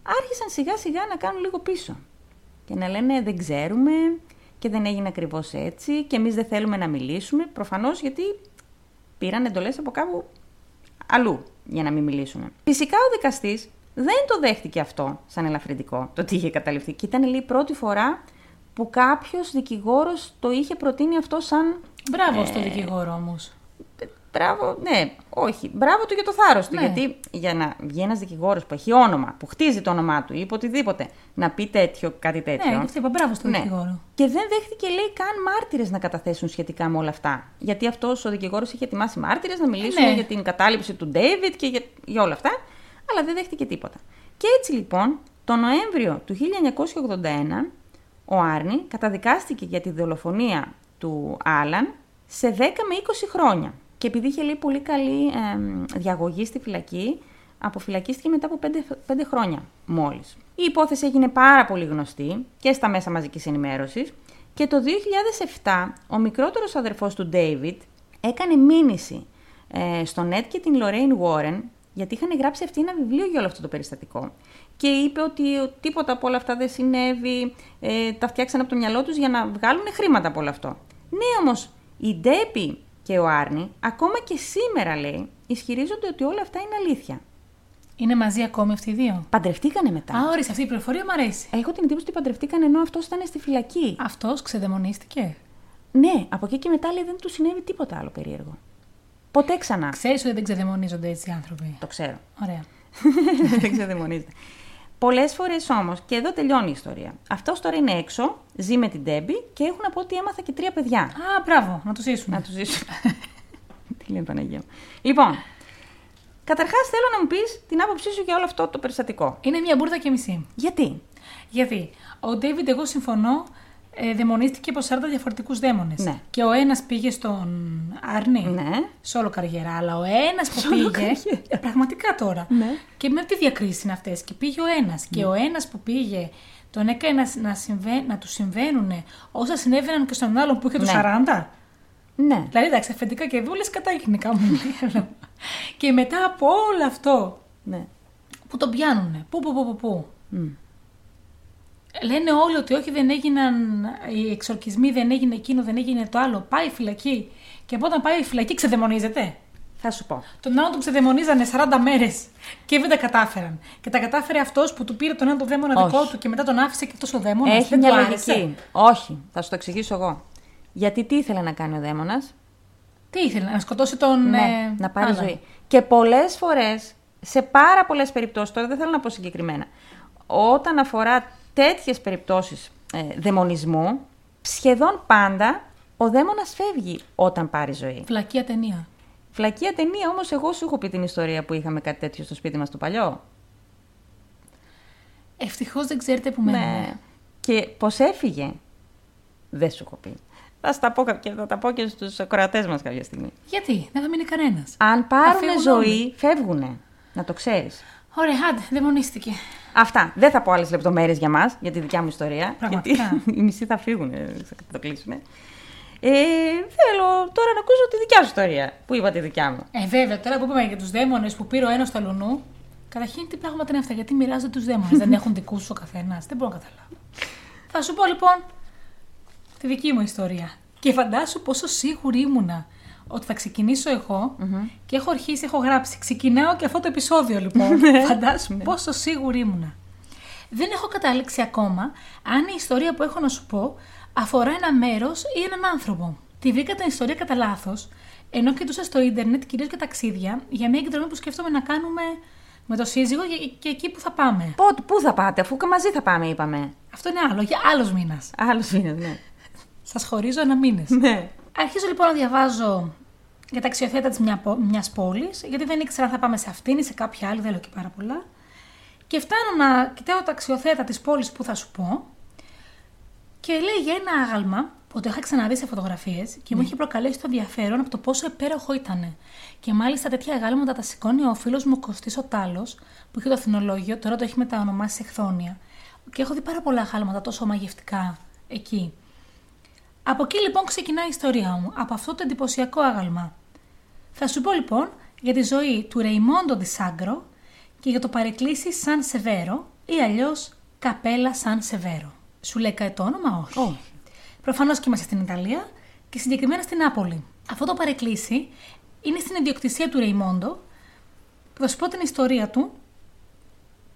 άρχισαν σιγά σιγά να κάνουν λίγο πίσω. Και να λένε δεν ξέρουμε και δεν έγινε ακριβώς έτσι και εμείς δεν θέλουμε να μιλήσουμε. Προφανώς γιατί πήραν εντολές από κάπου αλλού για να μην μιλήσουν. Φυσικά ο δικαστής δεν το δέχτηκε αυτό σαν ελαφρυντικό, το ότι είχε καταληφθεί. Και ήταν λέει η πρώτη φορά που κάποιος δικηγόρος το είχε προτείνει αυτό σαν. Μπράβο Ε, στο δικηγόρο όμως. Μπράβο, ναι, όχι. Μπράβο του για το θάρρος του. Ναι. Γιατί για να βγει ένας δικηγόρος που έχει όνομα, που χτίζει το όνομά του ή που οτιδήποτε, να πει τέτοιο, κάτι τέτοιο. Ναι, γι' αυτό είπα μπράβο στο Ναι. δικηγόρο. Και δεν δέχτηκε, λέει, καν μάρτυρες να καταθέσουν σχετικά με όλα αυτά. Γιατί αυτός ο δικηγόρος είχε ετοιμάσει μάρτυρες να μιλήσουν Ναι. για την κατάληψη του Ντέιβιτ και για, για όλα αυτά, αλλά δεν δέχτηκε τίποτα. Και έτσι λοιπόν, το Νοέμβριο του 1981, ο Άρνη καταδικάστηκε για τη δολοφονία του Άλαν σε 10 με 20 χρόνια. Και επειδή είχε λέει πολύ καλή εμ, διαγωγή στη φυλακή, αποφυλακίστηκε μετά από 5, χρόνια μόλις. Η υπόθεση έγινε πάρα πολύ γνωστή και στα μέσα μαζικής ενημέρωσης και το 2007 ο μικρότερος αδερφός του David έκανε μήνυση ε, στο Νέτ και την Lorraine Warren γιατί είχαν γράψει αυτή ένα βιβλίο για όλο αυτό το περιστατικό. Και είπε ότι τίποτα από όλα αυτά δεν συνέβη, ε, τα φτιάξαν από το μυαλό τους για να βγάλουν χρήματα από όλο αυτό. Ναι, όμως η Ντέπη και ο Άρνη, ακόμα και σήμερα λέει, ισχυρίζονται ότι όλα αυτά είναι αλήθεια. Είναι μαζί ακόμη αυτοί οι δύο; Παντρευτήκανε μετά. Α, ορίστε, αυτή η πληροφορία μου αρέσει. Έχω την εντύπωση ότι παντρευτήκαν ενώ αυτός ήταν στη φυλακή. Αυτός ξεδαιμονίστηκε; Ναι, από εκεί και μετά λέει δεν του συνέβη τίποτα άλλο περίεργο. Ποτέ ξανά. Ξέρεις ότι δεν ξεδαιμονίζονται έτσι οι άνθρωποι; Το ξέρω. Ωραία. [laughs] δεν ξεδαιμονίζεται. Πολλές φορές όμως, και εδώ τελειώνει η ιστορία. Αυτός τώρα είναι έξω, ζει με την Ντέμπι και έχουν από ό,τι έμαθα και τρία παιδιά. Α, μπράβο, να το ζήσουμε. Να τους ζήσουν. [laughs] Τι λέει Παναγία μου. Λοιπόν, καταρχάς θέλω να μου πεις την άποψή σου για όλο αυτό το περιστατικό. Είναι μια μπουρδα και μισή. Γιατί; Γιατί; Ο Ντέιβιντ, εγώ συμφωνώ, ε, δαιμονίστηκε από 40 διαφορετικούς δαίμονες. Ναι. Και ο ένας πήγε στον Άρνη. Ναι. Σε όλο καριέρα. Αλλά ο ένας που πήγε. καριέρα. Ε, πραγματικά τώρα. Ναι. Και με τι διακρίσεις είναι αυτές. Και πήγε ο ένας. Και ο ένας που πήγε τον έκανε να, να, συμβα... να του συμβαίνουν όσα συνέβαιναν και στον άλλον που είχε του Ναι. 40. Ναι. Δηλαδή, εντάξει, αφεντικά και δούλε κατά γενικά μου. και μετά από όλο αυτό ναι. που τον πιάνουνε, πού, πού, πού, πού, πού. Μμ. Λένε όλοι ότι όχι δεν έγιναν οι εξορκισμοί, δεν έγινε εκείνο, δεν έγινε το άλλο. Πάει φυλακή. Και από όταν πάει φυλακή ξεδαιμονίζεται. Θα σου πω. Τον άλλον τον ξεδαιμονίζανε 40 μέρες και δεν τα κατάφεραν. Και τα κατάφερε αυτός που του πήρε τον ένα το δαίμονα Όχι. δικό του και μετά τον άφησε και αυτός ο δαίμονας. Έχει δεν μια του λογική. άρεσε. Όχι, θα σου το εξηγήσω εγώ. Γιατί τι ήθελε να κάνει ο δαίμονας; Τι ήθελε, να σκοτώσει τον. Ναι, ε, να πάρει άλλον. ζωή. Και πολλές φορές, σε πάρα πολλές περιπτώσεις, τώρα δεν θέλω να πω συγκεκριμένα, όταν αφορά τέτοιες περιπτώσεις ε, δαιμονισμού, σχεδόν πάντα ο δαίμονας φεύγει όταν πάρει ζωή. Φλακία ταινία. Φλακία ταινία, όμως, εγώ σου έχω πει την ιστορία που είχαμε κάτι τέτοιο στο σπίτι μας το παλιό. Ευτυχώς δεν ξέρετε που μένουμε. Ναι. Και πώς έφυγε, δεν σου έχω πει. Θα, στα πω, και θα τα πω και στους ακροατές μας κάποια στιγμή. Γιατί, δεν θα μείνει κανένας. Αν πάρουν φύγουν ζωή, όλοι. φεύγουνε. Να το ξέρεις. Ωραία, άντε, δαιμονίστηκε. Αυτά. Δεν θα πω άλλες λεπτομέρειες για μας, για τη δικιά μου ιστορία. Πραγματικά. Γιατί [laughs] οι μισοί θα φύγουν, θα το κλείσουν. Ε, θέλω τώρα να ακούσω τη δικιά σου ιστορία. Που είπα τη δικιά μου; Ε, βέβαια, τώρα που είπαμε για τους δαίμονες που πήρε ο ένας στο λουνού, Καταρχήν, τι πράγματα είναι αυτά, γιατί μοιράζονται τους δαίμονες. δεν έχουν δικούς του ο καθένας. Δεν μπορώ να καταλάβω. Θα σου πω λοιπόν τη δική μου ιστορία. Και φαντάσου πόσο σίγουρη ήμουνα ότι θα ξεκινήσω εγώ και έχω αρχίσει, έχω γράψει. Ξεκινάω και αυτό το επεισόδιο λοιπόν. [laughs] Ναι. φαντάσου πόσο σίγουρη ήμουνα. Δεν έχω καταλήξει ακόμα αν η ιστορία που έχω να σου πω αφορά ένα μέρος ή έναν άνθρωπο. Τη βρήκα την ιστορία κατά λάθος, ενώ κοιτούσα στο ίντερνετ κυρίως για ταξίδια, για μια εκδρομή που σκέφτομαι να κάνουμε με το σύζυγο και, και εκεί που θα πάμε. Πότε, πού θα πάτε, αφού και μαζί θα πάμε, είπαμε. Αυτό είναι άλλο, για άλλο μήνας. Άλλο είναι, ναι. Σας χωρίζω ένα μήνα. ναι. Αρχίζω λοιπόν να διαβάζω για τα αξιοθέατα της μια, μιας πόλης, γιατί δεν ήξερα αν θα πάμε σε αυτήν ή σε κάποια άλλη, δεν λέω και πάρα πολλά. Και φτάνω να κοιτάω τα αξιοθέατα της πόλης που θα σου πω και λέει για ένα άγαλμα που το είχα ξαναδεί σε φωτογραφίες και μου είχε προκαλέσει το ενδιαφέρον από το πόσο υπέροχο ήταν. Και μάλιστα τέτοια αγάλματα τα σηκώνει ο φίλος μου Κωστής ο Τάλος, που είχε το αθηνολόγιο, τώρα το έχει μεταονομάσει Εχθόνια. Και έχω δει πάρα πολλά αγάλματα τόσο μαγευτικά εκεί. Από εκεί λοιπόν ξεκινάει η ιστορία μου, από αυτό το εντυπωσιακό άγαλμα. Θα σου πω λοιπόν για τη ζωή του Ρεϊμόντο Σάγκρο και για το παρεκκλήσι Σαν Σεβέρο ή αλλιώς Καπέλα Σαν Σεβέρο. Σου λέει κάτι το όνομα, όχι; Όχι. Προφανώς και είμαστε στην Ιταλία και συγκεκριμένα στην Νάπολη. Αυτό το παρεκκλήσι είναι στην ιδιοκτησία του Ρεϊμόντο. Θα σου πω την ιστορία του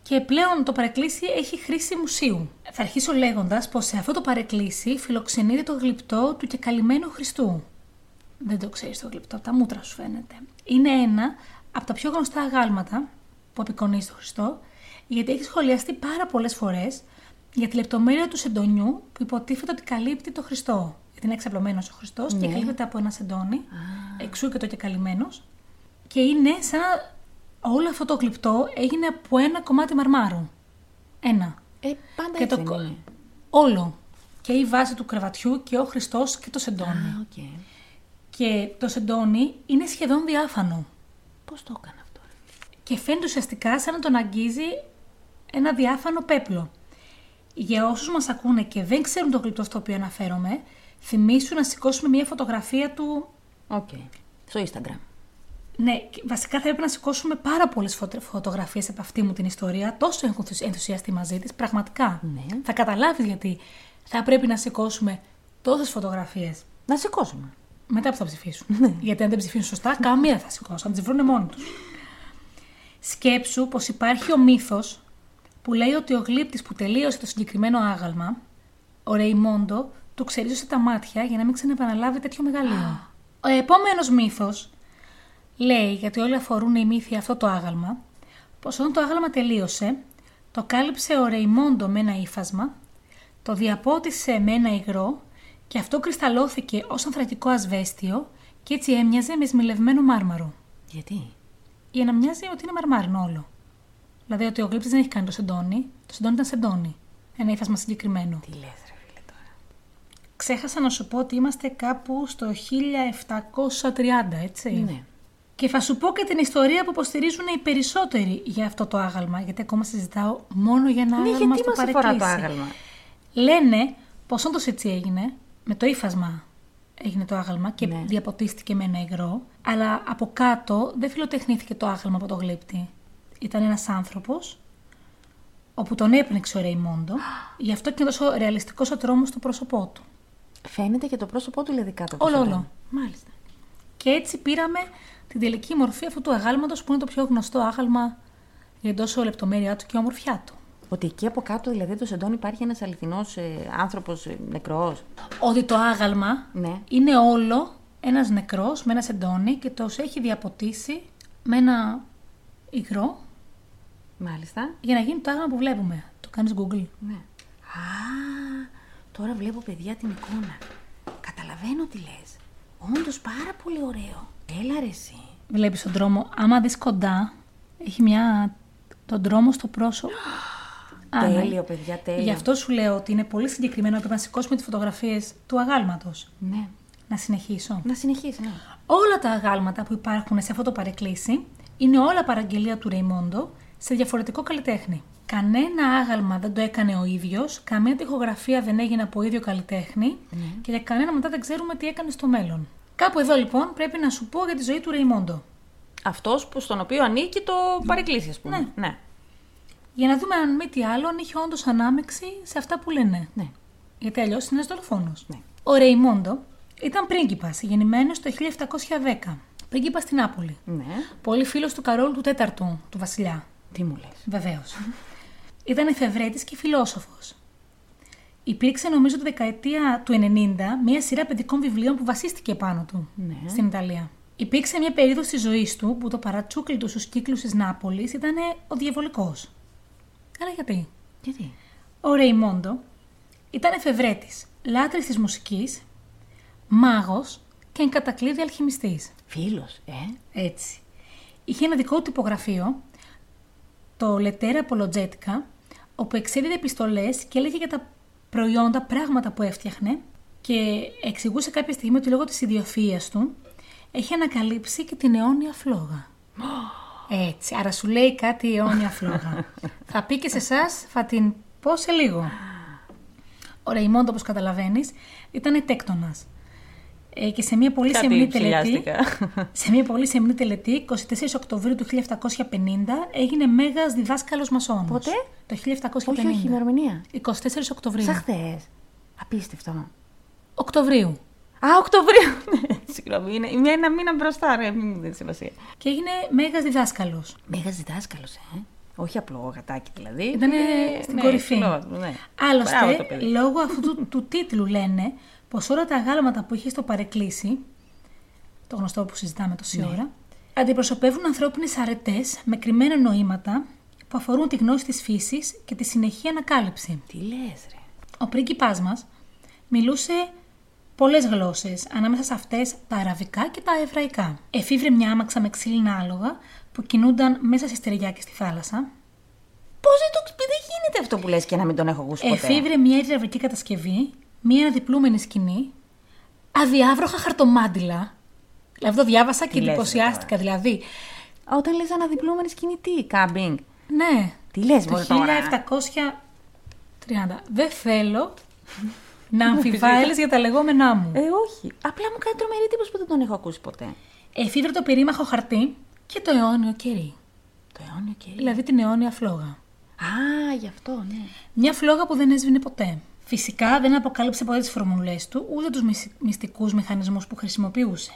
και πλέον το παρεκκλήσι έχει χρήση μουσείου. Θα αρχίσω λέγοντας πως σε αυτό το παρεκκλήσι φιλοξενείται το γλυπτό του και καλυμμένου Χριστού. Δεν το ξέρεις το γλυπτό, από τα μούτρα σου φαίνεται. Είναι ένα από τα πιο γνωστά αγάλματα που απεικονίζει τον Χριστό, γιατί έχει σχολιαστεί πάρα πολλές φορές για τη λεπτομέρεια του σεντονιού που υποτίθεται ότι καλύπτει το Χριστό. Γιατί είναι εξαπλωμένος ο Χριστός και Ναι. καλύπτεται από ένα σεντόνι, εξού και το και καλυμμένος. Και είναι σαν να όλο αυτό το γλυπτό έγινε από ένα κομμάτι μαρμάρου. Ένα. Ε, πάντα Και έτσι το δεν κο- είναι. Όλο. Και η βάση του κρεβατιού και ο Χριστός και το σεντόνι. Α, οκ. Και το σεντόνι είναι σχεδόν διάφανο. Πώς το έκανα αυτό. ρε. Και φαίνεται ουσιαστικά σαν να τον αγγίζει ένα διάφανο πέπλο. Για όσους μας ακούνε και δεν ξέρουν το γλυπτό στο οποίο αναφέρομαι, θυμήσου να σηκώσουμε μια φωτογραφία του Οκ. Στο Instagram. Ναι, και βασικά θα έπρεπε να σηκώσουμε πάρα πολλές φωτογραφίες από αυτή μου την ιστορία. Τόσο έχω ενθουσι- ενθουσιαστεί μαζί της, πραγματικά. Ναι. Θα καταλάβεις γιατί θα πρέπει να σηκώσουμε τόσες φωτογραφίες Να σηκώσουμε. μετά που θα ψηφίσουν. Ναι. Γιατί αν δεν ψηφίσουν σωστά, καμία θα σηκώσουν. Θα τις βρουν μόνοι τους. Σκέψου πως υπάρχει ο μύθος που λέει ότι ο γλύπτης που τελείωσε το συγκεκριμένο άγαλμα, ο Ρεϊμόντο, του ξερίζωσε τα μάτια για να μην ξανεπαναλάβει τέτοιο μεγαλείο. Ο επόμενος μύθος λέει, γιατί όλοι αφορούν οι μύθοι αυτό το άγαλμα, πως όταν το άγαλμα τελείωσε, το κάλυψε ο Ρεϊμόντο με ένα ύφασμα, το διαπότισε με ένα υγρό και αυτό κρυσταλλώθηκε ως ανθρακικό ασβέστιο και έτσι έμοιαζε με σμιλευμένο μάρμαρο. Γιατί; Για να μοιάζει ότι είναι μαρμάρινο όλο. Δηλαδή ότι ο γλύπτης δεν έχει κάνει το σεντόνι, το σεντόνι ήταν σεντόνι. Ένα ύφασμα συγκεκριμένο. Τι λες ρε φίλε τώρα. Ξέχασα να σου πω ότι είμαστε κάπου στο 1730, έτσι. Ναι. Και θα σου πω και την ιστορία που υποστηρίζουν οι περισσότεροι για αυτό το άγαλμα, γιατί ακόμα συζητάω μόνο για ένα Ναι, άγαλμα γιατί στο μας αφορά το παρεκκλήσι. άγαλμα; Λένε πως όντως έτσι έγινε, με το ύφασμα έγινε το άγαλμα και Ναι. διαποτίστηκε με ένα υγρό, αλλά από κάτω δεν φιλοτεχνήθηκε το άγαλμα από το γλύπτη. Ήταν ένας άνθρωπος όπου τον έπνιξε ο Ρεϊμόντο, γι' αυτό και είναι τόσο ρεαλιστικός ο τρόμος στο πρόσωπό του. Φαίνεται και το πρόσωπό του δηλαδή κάτω. από Όλο, το όλο. σεντόνι. Μάλιστα. Και έτσι πήραμε την τελική μορφή αυτού του αγάλματος που είναι το πιο γνωστό άγαλμα για τόσο λεπτομέρειά του και ομορφιά του. Ότι εκεί από κάτω δηλαδή το σεντόνι υπάρχει ένας αληθινός ε, άνθρωπος ε, νεκρός. Ότι το άγαλμα Ναι. είναι όλο ένας νεκρός με ένα σεντόνι και το έχει διαποτίσει με ένα υγρό Μάλιστα. για να γίνει το άγαλμα που βλέπουμε. Το κάνεις Google. Ναι. Α, τώρα βλέπω παιδιά την εικόνα. Καταλαβαίνω τι λες. Όντως πάρα πολύ ωραίο. Έλα ρε εσύ. Βλέπεις τον δρόμο. Άμα δεις κοντά, έχει μια... τον δρόμο στο πρόσωπο. [gasps] Α, ναι. τέλειο παιδιά, τέλειο. Γι' αυτό σου λέω ότι είναι πολύ συγκεκριμένο. Πρέπει να σηκώσουμε τις φωτογραφίες του αγάλματος. Ναι. Να συνεχίσω. Να συνεχίσει, ναι. Όλα τα αγάλματα που υπάρχουν σε αυτό το παρεκκλήσι είναι όλα παραγγελία του Ρεϊμόντο σε διαφορετικό καλλιτέχνη. Κανένα άγαλμα δεν το έκανε ο ίδιος, καμία τοιχογραφία δεν έγινε από ίδιο καλλιτέχνη και για κανένα μετά δεν ξέρουμε τι έκανε στο μέλλον. Κάπου εδώ λοιπόν πρέπει να σου πω για τη ζωή του Ρεϊμόντο. Αυτός στον οποίο ανήκει το παρεκκλήσι, ας πούμε. Ναι. ναι. Για να δούμε αν μη τι άλλο, αν είχε όντως ανάμεξη σε αυτά που λένε. ναι. Γιατί αλλιώς είναι ένας δολοφόνος. Ναι. Ο Ρεϊμόντο ήταν πρίγκιπας, γεννημένος το 1710. Πρίγκιπα στην Νάπολη. ναι. Πολύ φίλος του Καρόλου του Τέταρτου, του Βασιλιά. Τι μου λες. Βεβαίως. [laughs] ήταν εφευρέτης και φιλόσοφος. Υπήρξε νομίζω τη δεκαετία του 90 μια σειρά παιδικών βιβλίων που βασίστηκε πάνω του Ναι. στην Ιταλία. Υπήρξε μια περίοδος της ζωής του που το παρατσούκλι του στους κύκλους της Νάπολης ήταν ο διαβολικός. Αλλά γιατί; Γιατί; Ο Ρεϊμόντο ήταν εφευρέτης, λάτρης της μουσικής, μάγος και εν κατακλείδη αλχημιστής. Φίλος, ε; Έτσι. Είχε ένα δικό του τυπογραφείο, το Λετέρα Apologetica, όπου εξέδιδε επιστολές και έλεγε για τα προϊόντα, πράγματα που έφτιαχνε και εξηγούσε κάποια στιγμή ότι λόγω της ιδιοφυΐας του έχει ανακαλύψει και την αιώνια φλόγα. Έτσι, άρα σου λέει κάτι η αιώνια φλόγα. [laughs] θα πει και σε εσάς, θα την πω σε λίγο. Ο Ρεϊμόντο, όπως καταλαβαίνεις, ήταν τέκτονας. Ε, και σε μια πολύ Κάτι σεμνή τελετή, ψηλιάστηκα. [laughs] σε μια πολύ σεμνή τελετή, 24 Οκτωβρίου του 1750, έγινε μέγας διδάσκαλος μασόνος. Πότε; Το 1750. όχι, όχι, ημερομηνία. 24 Οκτωβρίου. Σαν χθες. Απίστευτο. Οκτωβρίου. Α, Οκτωβρίου. [laughs] Ναι, Συγγνώμη, είναι είναι ένα μήνα μπροστά, ρε. Μην μου δίνεις σημασία. Και έγινε μέγας διδάσκαλος. Μέγας διδάσκαλος, ε; Όχι απλό γατάκι δηλαδή. Ήτανε Ε, στην ναι, κορυφή. φιλός, ναι. Μπράβο το Άλλωστε, παιδί. λόγω αυτού του, του τίτλου λένε πως όλα τα αγάλματα που είχε στο παρεκκλήσι, το γνωστό που συζητάμε τόση Ναι. ώρα, αντιπροσωπεύουν ανθρώπινες αρετές με κρυμμένα νοήματα που αφορούν τη γνώση της φύσης και τη συνεχή ανακάλυψη. Τι λες, ρε. Ο πρίγκιπάς μας μιλούσε πολλές γλώσσες, ανάμεσα σε αυτές τα αραβικά και τα εβραϊκά. Εφήβρε μια άμαξα με ξύλινα άλογα που κινούνταν μέσα σε στεριά και στη θάλασσα. Πώς δεν το ξ- Δεν γίνεται αυτό που λες και να μην τον έχω ακούσει ποτέ. Εφήβρε μια υδραυλική κατασκευή, μια αναδιπλούμενη σκηνή, αδιάβροχα χαρτομάντιλα. Δηλαδή το διάβασα και λες, ρε, εντυπωσιάστηκα. Δηλαδή, Όταν λες αναδιπλούμενη σκηνή, τι, κάμπινγκ; ναι, Τι λες, το μπορεί τώρα; 1730. Δεν θέλω [laughs] να αμφιβάλλεις για τα λεγόμενά μου. Ε, όχι. Απλά μου κάνει τρομερή εντύπωση που δεν τον έχω ακούσει ποτέ. Εφήβρε το περίμαχο χαρτί και το αιώνιο κερί. Το αιώνιο κερί. Δηλαδή την αιώνια φλόγα. Α, γι' αυτό, ναι. Μια φλόγα που δεν έσβηνε ποτέ. Φυσικά δεν αποκάλυψε ποτέ τις φορμουλές του, ούτε τους μυστικούς μηχανισμούς που χρησιμοποιούσε.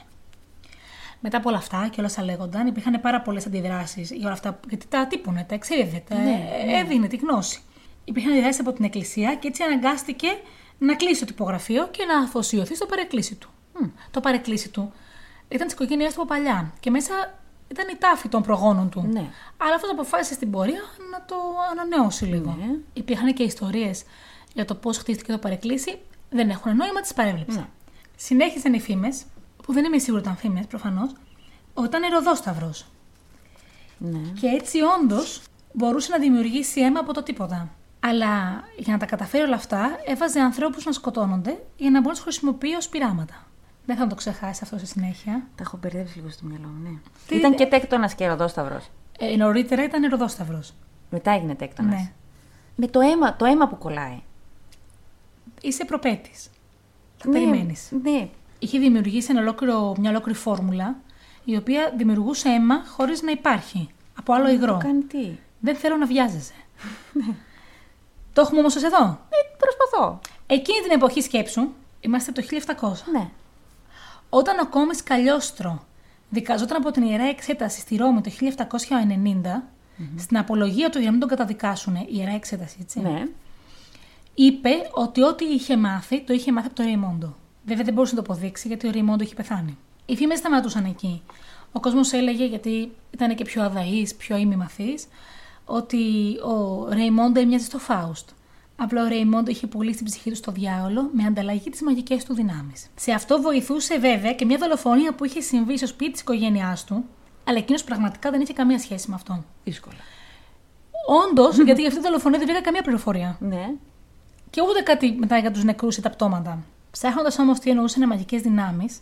Μετά από όλα αυτά και όλα όσα λέγονταν, υπήρχαν πάρα πολλές αντιδράσεις για όλα αυτά. Γιατί τα τύπουνε, τα εξέδιδε, τα έδινε τη γνώση. Υπήρχαν αντιδράσεις από την Εκκλησία και έτσι αναγκάστηκε να κλείσει το τυπογραφείο και να αφοσιωθεί στο παρεκκλήσι του. Το παρεκκλήσι του ήταν της οικογένειάς του από παλιά και μέσα ήταν η τάφη των προγόνων του. Ναι. Αλλά αυτός αποφάσισε στην πορεία να το ανανεώσει λίγο. Ναι. Υπήρχαν και ιστορίες για το πώς χτίστηκε το παρεκκλήσι. Δεν έχουν νόημα, τις παρέβλεψα. Ναι. Συνέχισαν οι φήμες, που δεν είμαι σίγουρη ότι ήταν φήμες προφανώς, ότι ήταν ροδόσταυρο. ναι. Και έτσι όντως μπορούσε να δημιουργήσει αίμα από το τίποτα. Αλλά για να τα καταφέρει όλα αυτά, έβαζε ανθρώπους να σκοτώνονται για να μπορεί να τους χρησιμοποιεί ως πειράματα. Δεν θα το ξεχάσει αυτό στη συνέχεια. Τα έχω μπερδέψει λίγο στο μυαλό μου, ναι. Τι- Ήταν και τέκτονας και ροδόσταυρο. Ε, νωρίτερα ήταν ροδόσταυρο. Μετά έγινε τέκτονας. Ναι. Με το αίμα, το αίμα που κολλάει. Είσαι προπέτης. Θα Ναι, περιμένεις. Ναι. Είχε δημιουργήσει ένα ολόκληρο, μια ολόκληρη φόρμουλα η οποία δημιουργούσε αίμα χωρίς να υπάρχει από άλλο υγρό. Το κάνει τι; Δεν θέλω να βιάζεσαι. [laughs] το έχουμε όμως εδώ. Ε, προσπαθώ. Εκείνη την εποχή σκέψου, είμαστε το 1700. Ναι. Όταν ο κόμις Καλλιόστρο δικαζόταν από την Ιερά Εξέταση στη Ρώμη το 1790, στην απολογία του για να μην τον καταδικάσουν, η Ιερά Εξέταση, έτσι, Ναι. Είπε ότι ό,τι είχε μάθει, το είχε μάθει από τον Ρεϊμόντο. Βέβαια δεν μπορούσε να το αποδείξει γιατί ο Ρεϊμόντο είχε πεθάνει. Οι φήμες σταματούσαν εκεί. Ο κόσμος έλεγε, γιατί ήταν και πιο αδαής, πιο ημιμαθής, ότι ο Ρεϊμόντο έμοιαζε στο Φάουστ. Απλά ο Ρεϊμόντο είχε πουλήσει την ψυχή του στο διάολο με ανταλλαγή τι μαγικές του δυνάμεις. Σε αυτό βοηθούσε βέβαια και μια δολοφονία που είχε συμβεί στο σπίτι της οικογένειάς του, αλλά εκείνος πραγματικά δεν είχε καμία σχέση με αυτό. Δύσκολα. Όντως, [laughs] γιατί για αυτή τη δολοφονία δεν βρήκα καμία πληροφορία. Ναι. Και ούτε κάτι μετά για τους νεκρούς ή τα πτώματα. Ψάχνοντας όμως τι εννοούσαν μαγικές δυνάμεις,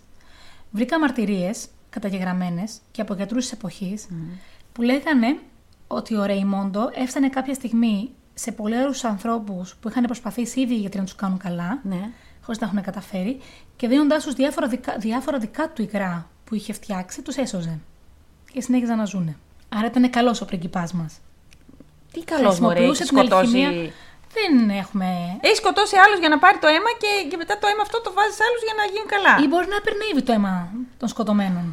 βρήκα μαρτυρίες καταγεγραμμένες και από γιατρούς της εποχής που λέγανε ότι ο Ρεϊμόντο έφτανε κάποια στιγμή σε πολλού ανθρώπους που είχαν προσπαθήσει ήδη γιατί να τους κάνουν καλά, Ναι. χωρίς να έχουν καταφέρει, και δίνοντάς τους διάφορα, δικά, διάφορα δικά του υγρά που είχε φτιάξει, τους έσωζε. και συνέχιζαν να ζούνε. Άρα ήταν καλός ο πριγκιπάς μας. Τι καλός μωρέ, έχεις σκοτώσει. Δεν έχουμε. Έχει σκοτώσει άλλους για να πάρει το αίμα και, και μετά το αίμα αυτό το βάζεις άλλους για να γίνουν καλά. Ή μπορεί να περνεύει το αίμα των σκοτωμένων.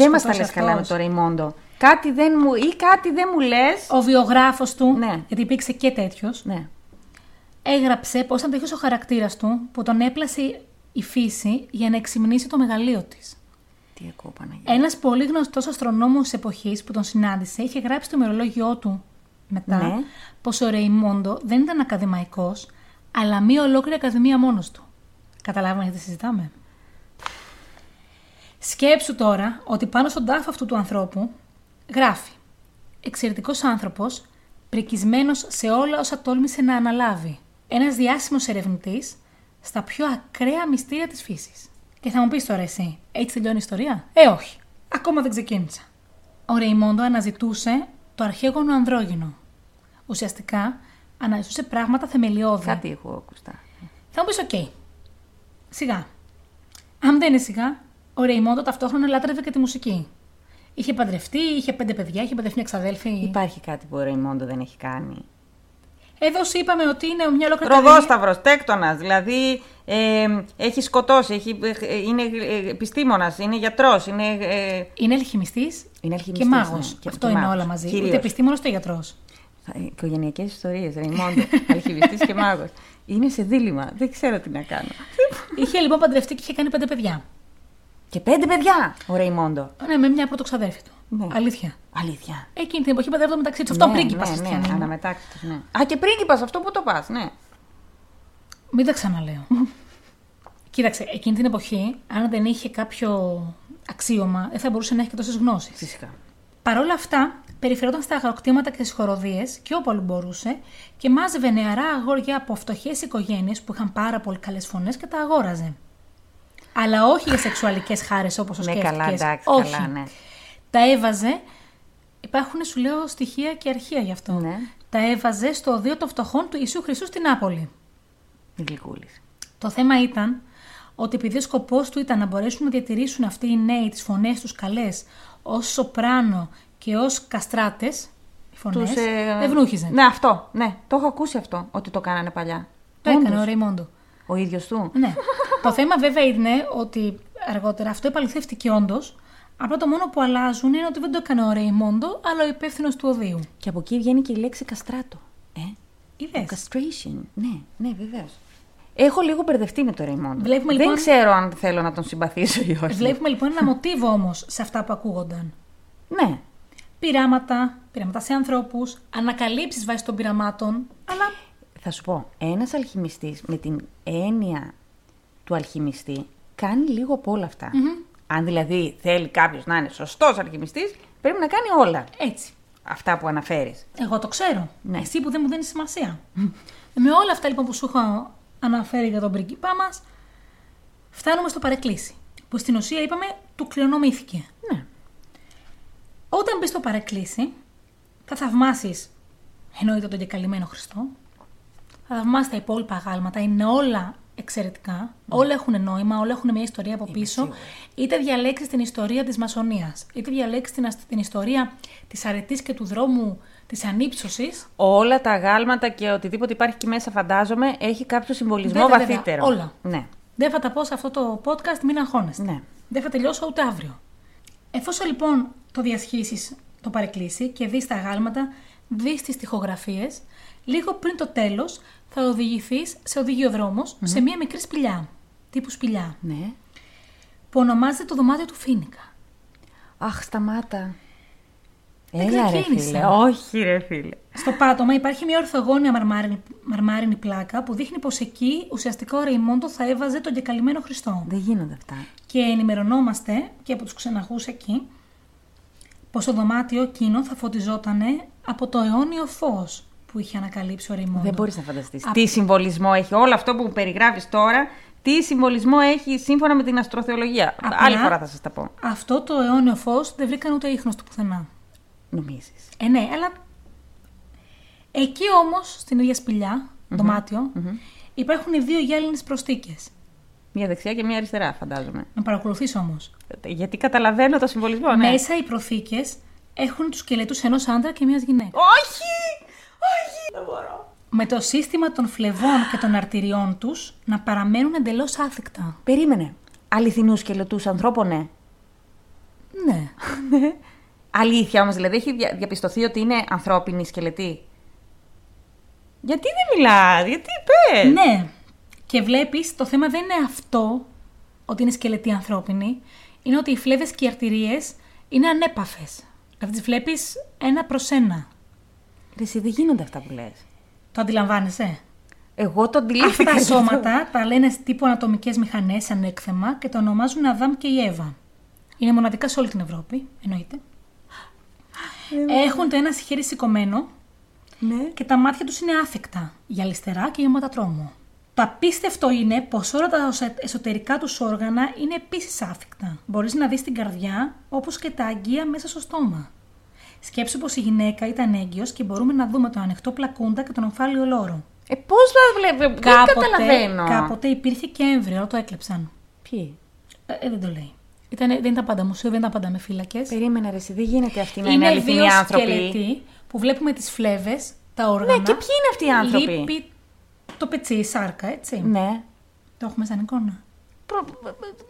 Δεν μας τα λες καλά με το Ρεϊμόντο. Κάτι δεν μου, ή κάτι δεν μου λες. Ο βιογράφος του, Ναι. γιατί υπήρξε και τέτοιος, Ναι. έγραψε πώ ήταν τέτοιος ο χαρακτήρας του που τον έπλασε η φύση για να εξυμνήσει το μεγαλείο της. Τι ακούω Παναγία. Ένας πολύ γνωστός αστρονόμος τη εποχής που τον συνάντησε είχε γράψει στο ημερολόγιό του μετά Ναι. πω ο Ρεϊμόντο δεν ήταν ακαδημαϊκός, αλλά μία ολόκληρη ακαδημία μόνος του. Καταλάβαμε γιατί συζητάμε. Σκέψου τώρα ότι πάνω στον τάφο αυτού του ανθρώπου γράφει Εξαιρετικός άνθρωπος, πρικισμένος σε όλα όσα τόλμησε να αναλάβει. Ένας διάσημος ερευνητής στα πιο ακραία μυστήρια της φύσης. Και θα μου πεις τώρα εσύ, έτσι τελειώνει η ιστορία; Ε, όχι. Ακόμα δεν ξεκίνησα. Ο Ρεϊμόντο αναζητούσε το αρχέγονο ανδρόγυνο. Ουσιαστικά αναζητούσε πράγματα θεμελιώδη. Κάτι έχω ακουστά. Θα μου πεις, οκ. Σιγά. Αν δεν είναι σιγά, ο Ρεϊμόντο ταυτόχρονα λάτρευε και τη μουσική. Είχε παντρευτεί, είχε πέντε παιδιά, είχε παντρευτεί μια ξαδέλφη. Υπάρχει κάτι που ο Ρεϊμόντο δεν έχει κάνει. Εδώ σου είπαμε ότι είναι μια ολόκληρη ακαδημία. Ροδόσταυρο, τέκτονας. Δηλαδή ε, έχει σκοτώσει, έχει, ε, είναι επιστήμονας, είναι γιατρός. Είναι, ε, Είναι αλχημιστής είναι και αλχημιστής, μάγος. ναι, και- Αυτό και είναι μάγος. όλα μαζί. Κυρίως. Ούτε επιστήμονο ούτε γιατρός. Οικογενειακές ιστορίες, Ρεϊμόντο. [laughs] Αλχημιστής και μάγος. Είναι σε δίλημα. Δεν ξέρω τι να κάνω. είχε λοιπόν παντρευτεί και είχε κάνει πέντε παιδιά. Και πέντε παιδιά ο Ρεϊμόντο. Ναι, με μια πρωτοξαδέρφη του. Ναι. Αλήθεια. Αλήθεια. Εκείνη την εποχή παντρεύονταν μεταξύ τους. Αυτό ναι, πρίγκιπας ναι, ναι, χριστιανή. αναμετάκτητος, ναι. Α, και πρίγκιπας, αυτό που το πας, ναι. Μην τα ξαναλέω. [laughs] Κοίταξε, εκείνη την εποχή, αν δεν είχε κάποιο αξίωμα, δεν θα μπορούσε να έχει και τόσες γνώσεις. Φυσικά. Παρ' όλα αυτά, περιφερόταν στα αγροκτήματα και στις χοροδίες και όπου αλλού μπορούσε και μάζευε νεαρά αγόρια από φτωχές οικογένειες που είχαν πάρα πολύ καλές φωνές και τα αγόραζε. Αλλά όχι για σεξουαλικές χάρες όπως ο Ναι, σκέφτηκες. καλά, εντάξει, όχι. καλά, ναι. Τα έβαζε. Υπάρχουν, σου λέω, στοιχεία και αρχεία γι' αυτό. Ναι. Τα έβαζε στο οδείο των φτωχών του Ιησού Χριστού στην Νάπολη. Γλυκούλης. Το θέμα ήταν ότι επειδή ο σκοπός του ήταν να μπορέσουν να διατηρήσουν αυτοί οι νέοι τις φωνές τους καλές ως σοπράνο και ως καστράτες, οι φωνές, Τους, ε, ευνούχιζε. Ναι, αυτό. Ναι, το έχω ακούσει αυτό, ότι το κάνανε παλιά. Το έκανε Όντως. ο Ρεϊμόντο. Ο ίδιος του. Ναι. το θέμα βέβαια είναι ότι αργότερα αυτό επαληθεύτηκε όντως. Απλά το μόνο που αλλάζουν είναι ότι δεν το έκανε ο Ρεϊμόντο, αλλά ο υπεύθυνος του οδείου. Και από εκεί βγαίνει και η λέξη καστράτο. Ε, Είδες. castration. Ναι, ναι, βεβαίως. Έχω λίγο μπερδευτεί με το Ρεϊμόντο. Βλέπουμε, Δεν λοιπόν- ξέρω αν θέλω να τον συμπαθήσω ή όχι. Βλέπουμε λοιπόν ένα μοτίβο όμως σε αυτά που ακούγονταν. Ναι. Πειράματα, πειράματα σε ανθρώπους, ανακαλύψεις βάσει των πειραμάτων, αλλά Θα σου πω, ένας αλχημιστής με την έννοια του αλχημιστή κάνει λίγο από όλα αυτά. Αν δηλαδή θέλει κάποιος να είναι σωστός αλχημιστής, πρέπει να κάνει όλα έτσι. αυτά που αναφέρεις. Εγώ το ξέρω. Ναι. Εσύ που δεν μου δίνεις σημασία. Με όλα αυτά λοιπόν που σου έχω αναφέρει για τον πριγκίπά μας, φτάνουμε στο παρεκκλήσι. Που στην ουσία είπαμε του κληρονομήθηκε. Ναι. Όταν μπεις στο παρεκκλήσι, θα θαυμάσεις εννοείται τον κεκαλυμμένο Χριστό. Θα θαυμάσεις τα υπόλοιπα αγάλματα. Είναι όλα εξαιρετικά. Όλα έχουν νόημα, όλα έχουν μια ιστορία από πίσω. Είτε διαλέξεις την ιστορία της μασονίας, είτε διαλέξεις την, ασ- την ιστορία της αρετής και του δρόμου της ανύψωσης. Όλα τα γάλματα και οτιδήποτε υπάρχει εκεί μέσα, φαντάζομαι, έχει κάποιο συμβολισμό Βέβαια, βέβαια, βαθύτερο. όλα. Ναι. Δεν θα τα πω σε αυτό το podcast, μην αγχώνεστε. Ναι. Δεν θα τελειώσω ούτε αύριο. Εφόσον λοιπόν το διασχίσεις το παρεκκλήσι και δεις τα αγάλματα, δεις τις τοιχογραφίε, λίγο πριν το τέλος θα οδηγηθείς σε οδηγιοδρόμος σε μία μικρή σπηλιά. Τύπου σπηλιά. ναι. Που ονομάζεται το δωμάτιο του Φίνικα. Αχ, σταμάτα. Δεν Έλα ρε ξεκίνησα. φίλε. Όχι ρε φίλε. Στο πάτωμα υπάρχει μια ορθογώνια μαρμάρινη, μαρμάρινη πλάκα που δείχνει πως εκεί ουσιαστικά ο Ρεϊμόντο θα έβαζε τον κεκαλυμμένο Χριστό. Δεν γίνονται αυτά. Και ενημερωνόμαστε και από τους ξεναγούς εκεί πως το δωμάτιο εκείνο θα φωτιζόταν από το αιώνιο φως που είχε ανακαλύψει ο Ρεϊμόντο. Δεν μπορείς να φανταστείς. Α- Τι συμβολισμό έχει όλο αυτό που περιγράφεις τώρα, τι συμβολισμό έχει σύμφωνα με την αστροθεολογία. Απλά- Άλλη φορά θα σας τα πω. Αυτό το αιώνιο φως δεν βρήκαν ούτε ίχνος του πουθενά. Νομίζεις. Ε, ναι, αλλά εκεί όμως, στην ίδια σπηλιά, δωμάτιο, υπάρχουν οι δύο γυάλινες προστίκες. Μία δεξιά και μία αριστερά, φαντάζομαι. Να παρακολουθείς όμως. Γιατί καταλαβαίνω το συμβολισμό, ναι. Μέσα οι προθήκες έχουν τους σκελετού ενός άντρα και μιας γυναίκας. Όχι! Όχι! Δεν μπορώ. Με το σύστημα των φλεβών και των αρτηριών τους να παραμένουν εντελώς άθικτα. Περίμενε. Αληθινούς σκελετού ανθρώπων, ναι. Ναι. Αλήθεια όμως, δηλαδή έχει δια- διαπιστωθεί ότι είναι ανθρώπινοι σκελετοί. Γιατί δεν μιλά, γιατί πες. ναι. Και βλέπεις, το θέμα δεν είναι αυτό ότι είναι σκελετοί ανθρώπινοι. Είναι ότι οι φλέβες και οι αρτηρίες είναι ανέπαφες. Δηλαδή τις βλέπεις ένα προς ένα. Ρε, εσύ δεν γίνονται αυτά που λες. Το αντιλαμβάνεσαι; Εγώ το αντιλήφθηκα. Αυτά τα και αυτό. σώματα τα λένε τύπου ανατομικές μηχανές ανέκθεμα και το ονομάζουν Αδάμ και η Εύα. Είναι μοναδικά σε όλη την Ευρώπη, εννοείται. Έχουν το ένα χέρι σηκωμένο Ναι. και τα μάτια τους είναι άθεκτα, γυαλιστερά και γεμάτα τρόμο. Το απίστευτο είναι πως όλα τα οσα- εσωτερικά τους όργανα είναι επίσης άθικτα. Μπορείς να δεις την καρδιά όπως και τα αγγεία μέσα στο στόμα. Σκέψου πως η γυναίκα ήταν έγκυος και μπορούμε να δούμε τον ανοιχτό πλακούντα και τον ομφάλιο λόρο. Ε, πώς θα βλέπω, δεν καταλαβαίνω. κάποτε υπήρχε και έμβριο, αλλά το έκλεψαν. Ποιοι; Ε, ε, δεν το λέει. Ήταν, δεν ήταν πάντα μουσείο, δεν ήταν πάντα με φύλακες. Περίμενε ρε, εσύ, δεν γίνεται αυτοί να είναι, Είναι αληθινοί δύο άνθρωποι. σκελετοί που βλέπουμε τις φλέβες, τα όργανα. Ναι, και ποιοι είναι αυτοί οι άνθρωποι; Λείπει το πετσί, η σάρκα, έτσι. Ναι. Το έχουμε σαν εικόνα. Προ...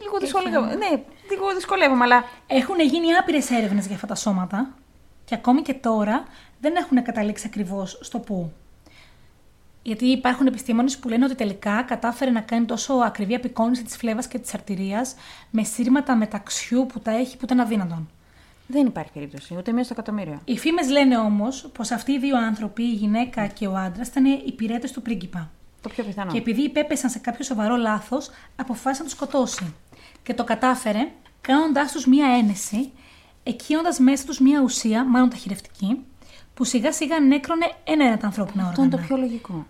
Λίγο δυσκολεύομαι. Ναι, λίγο δυσκολεύομαι, αλλά Έχουν γίνει άπειρες έρευνες για αυτά τα σώματα και ακόμη και τώρα δεν έχουν καταλήξει ακριβώς στο πού. Γιατί υπάρχουν επιστήμονες που λένε ότι τελικά κατάφερε να κάνει τόσο ακριβή απεικόνιση της φλέβας και της αρτηρίας με σύρματα μεταξιού που τα έχει που ήταν αδύνατον. δεν υπάρχει περίπτωση, ούτε μία στο εκατομμύριο. Οι φήμες λένε όμως πως αυτοί οι δύο άνθρωποι, η γυναίκα και ο άντρας, ήταν υπηρέτες του πρίγκιπα. Το πιο πιθανό. Και επειδή υπέπεσαν σε κάποιο σοβαρό λάθος, αποφάσισε να του σκοτώσει. Και το κατάφερε κάνοντάς τους μία ένεση, εκείοντα μέσα τους μία ουσία, μάλλον ταχυρευτική, που σιγά σιγά νέκρωνε ένα-ένα τα ανθρώπινα Αυτό όργανα. είναι το πιο λογικό.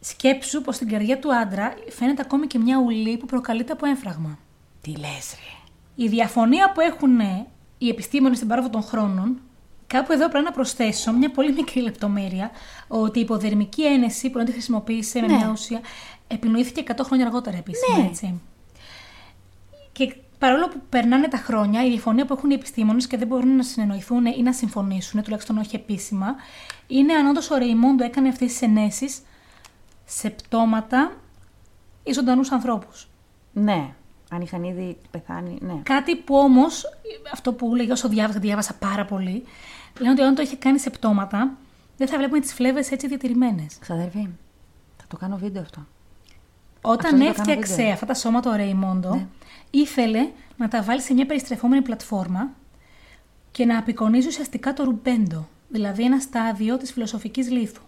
Σκέψου πως στην καρδιά του άντρα φαίνεται ακόμη και μια ουλή που προκαλείται από έμφραγμα. Τι λες, ρε. Η διαφωνία που έχουν ε, οι επιστήμονες στην πάροδο των χρόνων, κάπου εδώ πρέπει να προσθέσω μια πολύ μικρή λεπτομέρεια, ότι η υποδερμική ένεση που να τη χρησιμοποίησε με Ναι. μια ουσία επινοήθηκε 100 χρόνια αργότερα επίσημα, Ναι. έτσι. Και παρόλο που περνάνε τα χρόνια, η διαφωνία που έχουν οι επιστήμονες και δεν μπορούν να συνεννοηθούν ή να συμφωνήσουν, τουλάχιστον όχι επίσημα, είναι αν όντως ο Ρεϊμόντο έκανε αυτές τις ενέσεις σε πτώματα ή ζωντανούς ανθρώπους. Ναι. Αν είχαν ήδη πεθάνει, ναι. Κάτι που όμως, αυτό που λέγα όσο διάβασα, διάβασα πάρα πολύ, λένε ότι όταν το είχε κάνει σε πτώματα, δεν θα βλέπουμε τις φλέβες έτσι διατηρημένες. Ξαδερφή, θα το κάνω βίντεο αυτό. Όταν Αυτό δεν το κάνω έφτιαξε βίντεο. αυτά τα σώματα ο Ρεϊμόντο, Ναι. Ήθελε να τα βάλει σε μια περιστρεφόμενη πλατφόρμα και να απεικονίζει ουσιαστικά το ρουμπέντο, δηλαδή ένα στάδιο της φιλοσοφικής λίθου,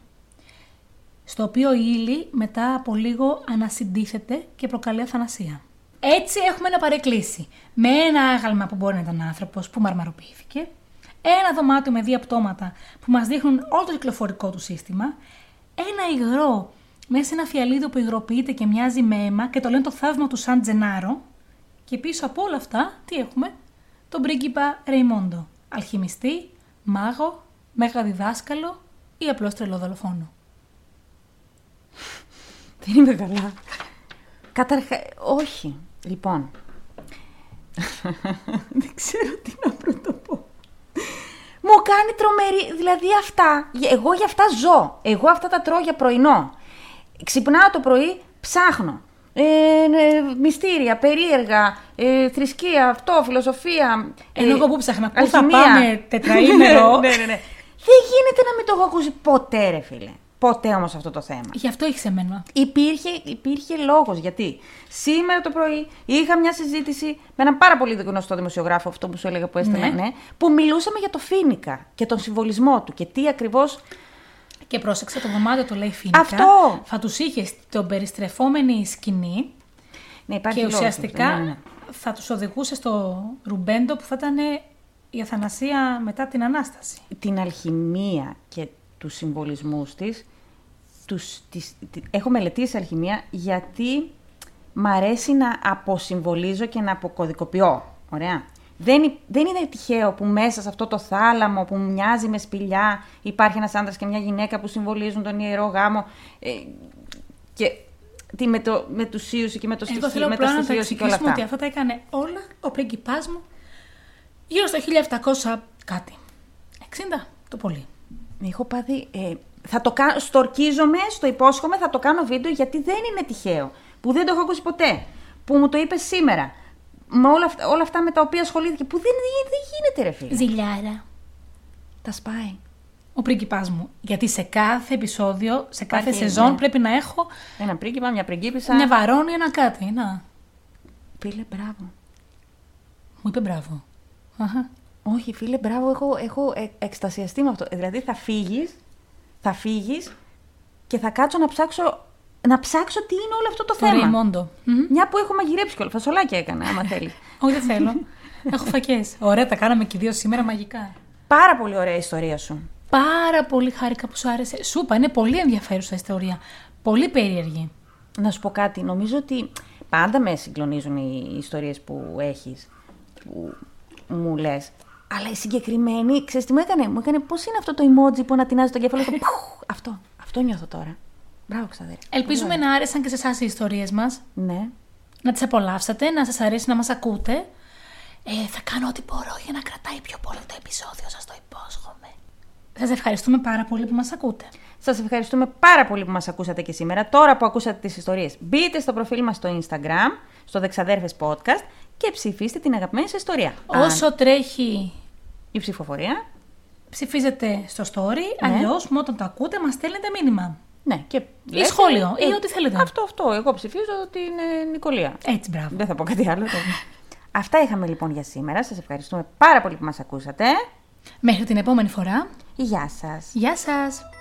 στο οποίο η ύλη μετά από λίγο ανασυντίθεται και προκαλεί αθανασία. Έτσι έχουμε να παρεκκλήσει με ένα άγαλμα που μπορεί να ήταν άνθρωπος που μαρμαροποιήθηκε, ένα δωμάτιο με δύο πτώματα που μας δείχνουν όλο το κυκλοφορικό του σύστημα, ένα υγρό μέσα σε ένα φιαλίδιο που υγροποιείται και μοιάζει με αίμα και το λένε το θαύμα του Σαν Τζενάρο. Και πίσω από όλα αυτά, τι έχουμε, τον πρίγκιπα Ρεϊμόντο. Αλχημιστή, μάγο, μέγα διδάσκαλο ή απλώς τρελό δολοφόνο. [laughs] Δεν είμαι καλά. Καταρχά, όχι. Λοιπόν. [laughs] Δεν ξέρω τι να πρωτοπώ. Μου κάνει τρομερή. Δηλαδή αυτά. Εγώ για αυτά ζω. Εγώ αυτά τα τρώω για πρωινό. Ξυπνάω το πρωί, ψάχνω. Ε, ε, μυστήρια, περίεργα, ε, θρησκεία, αυτό, φιλοσοφία. Ενώ ε, εγώ που ψάχνα, πού θα αλχημία. πάμε τετραήμερο. [laughs] ναι, ναι, ναι. Δεν γίνεται να μην το έχω ακούσει ποτέ, ρε φίλε. Ποτέ όμως αυτό το θέμα. Γι' αυτό έχεις εμένα. Υπήρχε, υπήρχε λόγος. Γιατί σήμερα το πρωί είχα μια συζήτηση με έναν πάρα πολύ γνωστό δημοσιογράφο, αυτό που σου έλεγα που έστελνα, Ναι. ναι, που μιλούσαμε για το φίνικα και τον συμβολισμό του και τι ακριβώς. Και πρόσεξε, το δωμάτιο το λέει φίνικα. Αυτό. Θα τους είχες στην περιστρεφόμενη σκηνή Ναι, υπάρχει και λόγος ουσιαστικά αυτό, ναι, ναι, ναι. θα τους οδηγούσε στο ρουμπέντο που θα ήταν η αθανασία μετά την Ανάσταση. Την αλχημία και τους συμβολισμούς της. Τους, τις, τη- έχω μελετήσει αλχημία γιατί μ' αρέσει να αποσυμβολίζω και να αποκωδικοποιώ. Ωραία. Δεν, υ- δεν είναι τυχαίο που μέσα σε αυτό το θάλαμο που μοιάζει με σπηλιά υπάρχει ένας άντρας και μια γυναίκα που συμβολίζουν τον ιερό γάμο. Ε, και τι, με, το, με τους Σίουσι και με το Εγώ στοιχείο, θέλω με τα απλά να τα στοιχείωση και όλα εξηγήσουμε ότι αυτά. αυτά τα έκανε όλα ο πρίγκιπάς μου γύρω στο 1700 κάτι. 60 το πολύ. Έχω πάθει. Ε, θα το κάνω, στορκίζομαι, στο υπόσχομαι, θα το κάνω βίντεο γιατί δεν είναι τυχαίο. Που δεν το έχω ακούσει ποτέ. Που μου το είπε σήμερα. Με όλα αυτά, όλα αυτά με τα οποία ασχολήθηκε. Που δεν, δεν γίνεται, ρε φίλε. Ζηλιάρα. Τα σπάει. Ο πρίγκιπάς μου. Γιατί σε κάθε επεισόδιο, σε κάθε Υπάρχει, σεζόν ναι. πρέπει να έχω Ένα πρίγκιπα, μια πριγκίπισσα. μια βαρόνη, ένα κάτι. Να. Φίλε, μπράβο. Μου είπε μπράβο. Αχα. Όχι, φίλε, μπράβο, έχω, έχω ε, εκστασιαστεί με αυτό. Ε, Δηλαδή θα φύγεις, θα φύγεις και θα κάτσω να ψάξω, να ψάξω τι είναι όλο αυτό το Το θέμα. Ρεϊμόντο. Μμμ. Μια που έχω μαγειρέψει κιόλας. Φασολάκια έκανα, άμα [laughs] θέλει. Όχι, δεν θέλω. έχω φακές. Ωραία, τα κάναμε και οι δύο σήμερα μαγικά. Πάρα πολύ ωραία η ιστορία σου. Πάρα πολύ χάρηκα που σου άρεσε. Σου είπα, είναι πολύ ενδιαφέρουσα ιστορία. Πολύ περίεργη. Να σου πω κάτι. Νομίζω ότι πάντα με συγκλονίζουν οι ιστορίες που έχεις, που μου λες. Αλλά η συγκεκριμένη, ξέρεις τι μου έκανε; Μου έκανε πώς είναι αυτό το emoji που ανατινάζει το κέφαλο. το [laughs] πουχ. αυτό, αυτό νιώθω τώρα. Μπράβο, ξαδέρφη. Ελπίζουμε να άρεσαν και σε εσάς οι ιστορίες μας. Ναι. Να τις απολαύσατε, να σας αρέσει να μας ακούτε. Ε, θα κάνω ό,τι μπορώ για να κρατάει πιο πολύ το επεισόδιο, σας το υπόσχομαι. Σας ευχαριστούμε πάρα πολύ που μας ακούτε. Σας ευχαριστούμε πάρα πολύ που μας ακούσατε και σήμερα. Τώρα που ακούσατε τις ιστορίες, μπείτε στο προφίλ μας στο Instagram, στο Δεξαδέρφες Podcast και ψηφίστε την αγαπημένη σας ιστορία. Αν Όσο τρέχει, η ψηφοφορία, ψηφίζετε στο story, Ναι. αλλιώς μου όταν το ακούτε μας στέλνετε μήνυμα. Ναι, και Ή σχόλιο, ή ό,τι θέλετε. Αυτό, αυτό. Εγώ ψηφίζω την Νικολία. Έτσι, μπράβο. Δεν θα πω κάτι άλλο. [laughs] Αυτά είχαμε λοιπόν για σήμερα. Σας ευχαριστούμε πάρα πολύ που μας ακούσατε. Μέχρι την επόμενη φορά. Γεια σας. Γεια σας!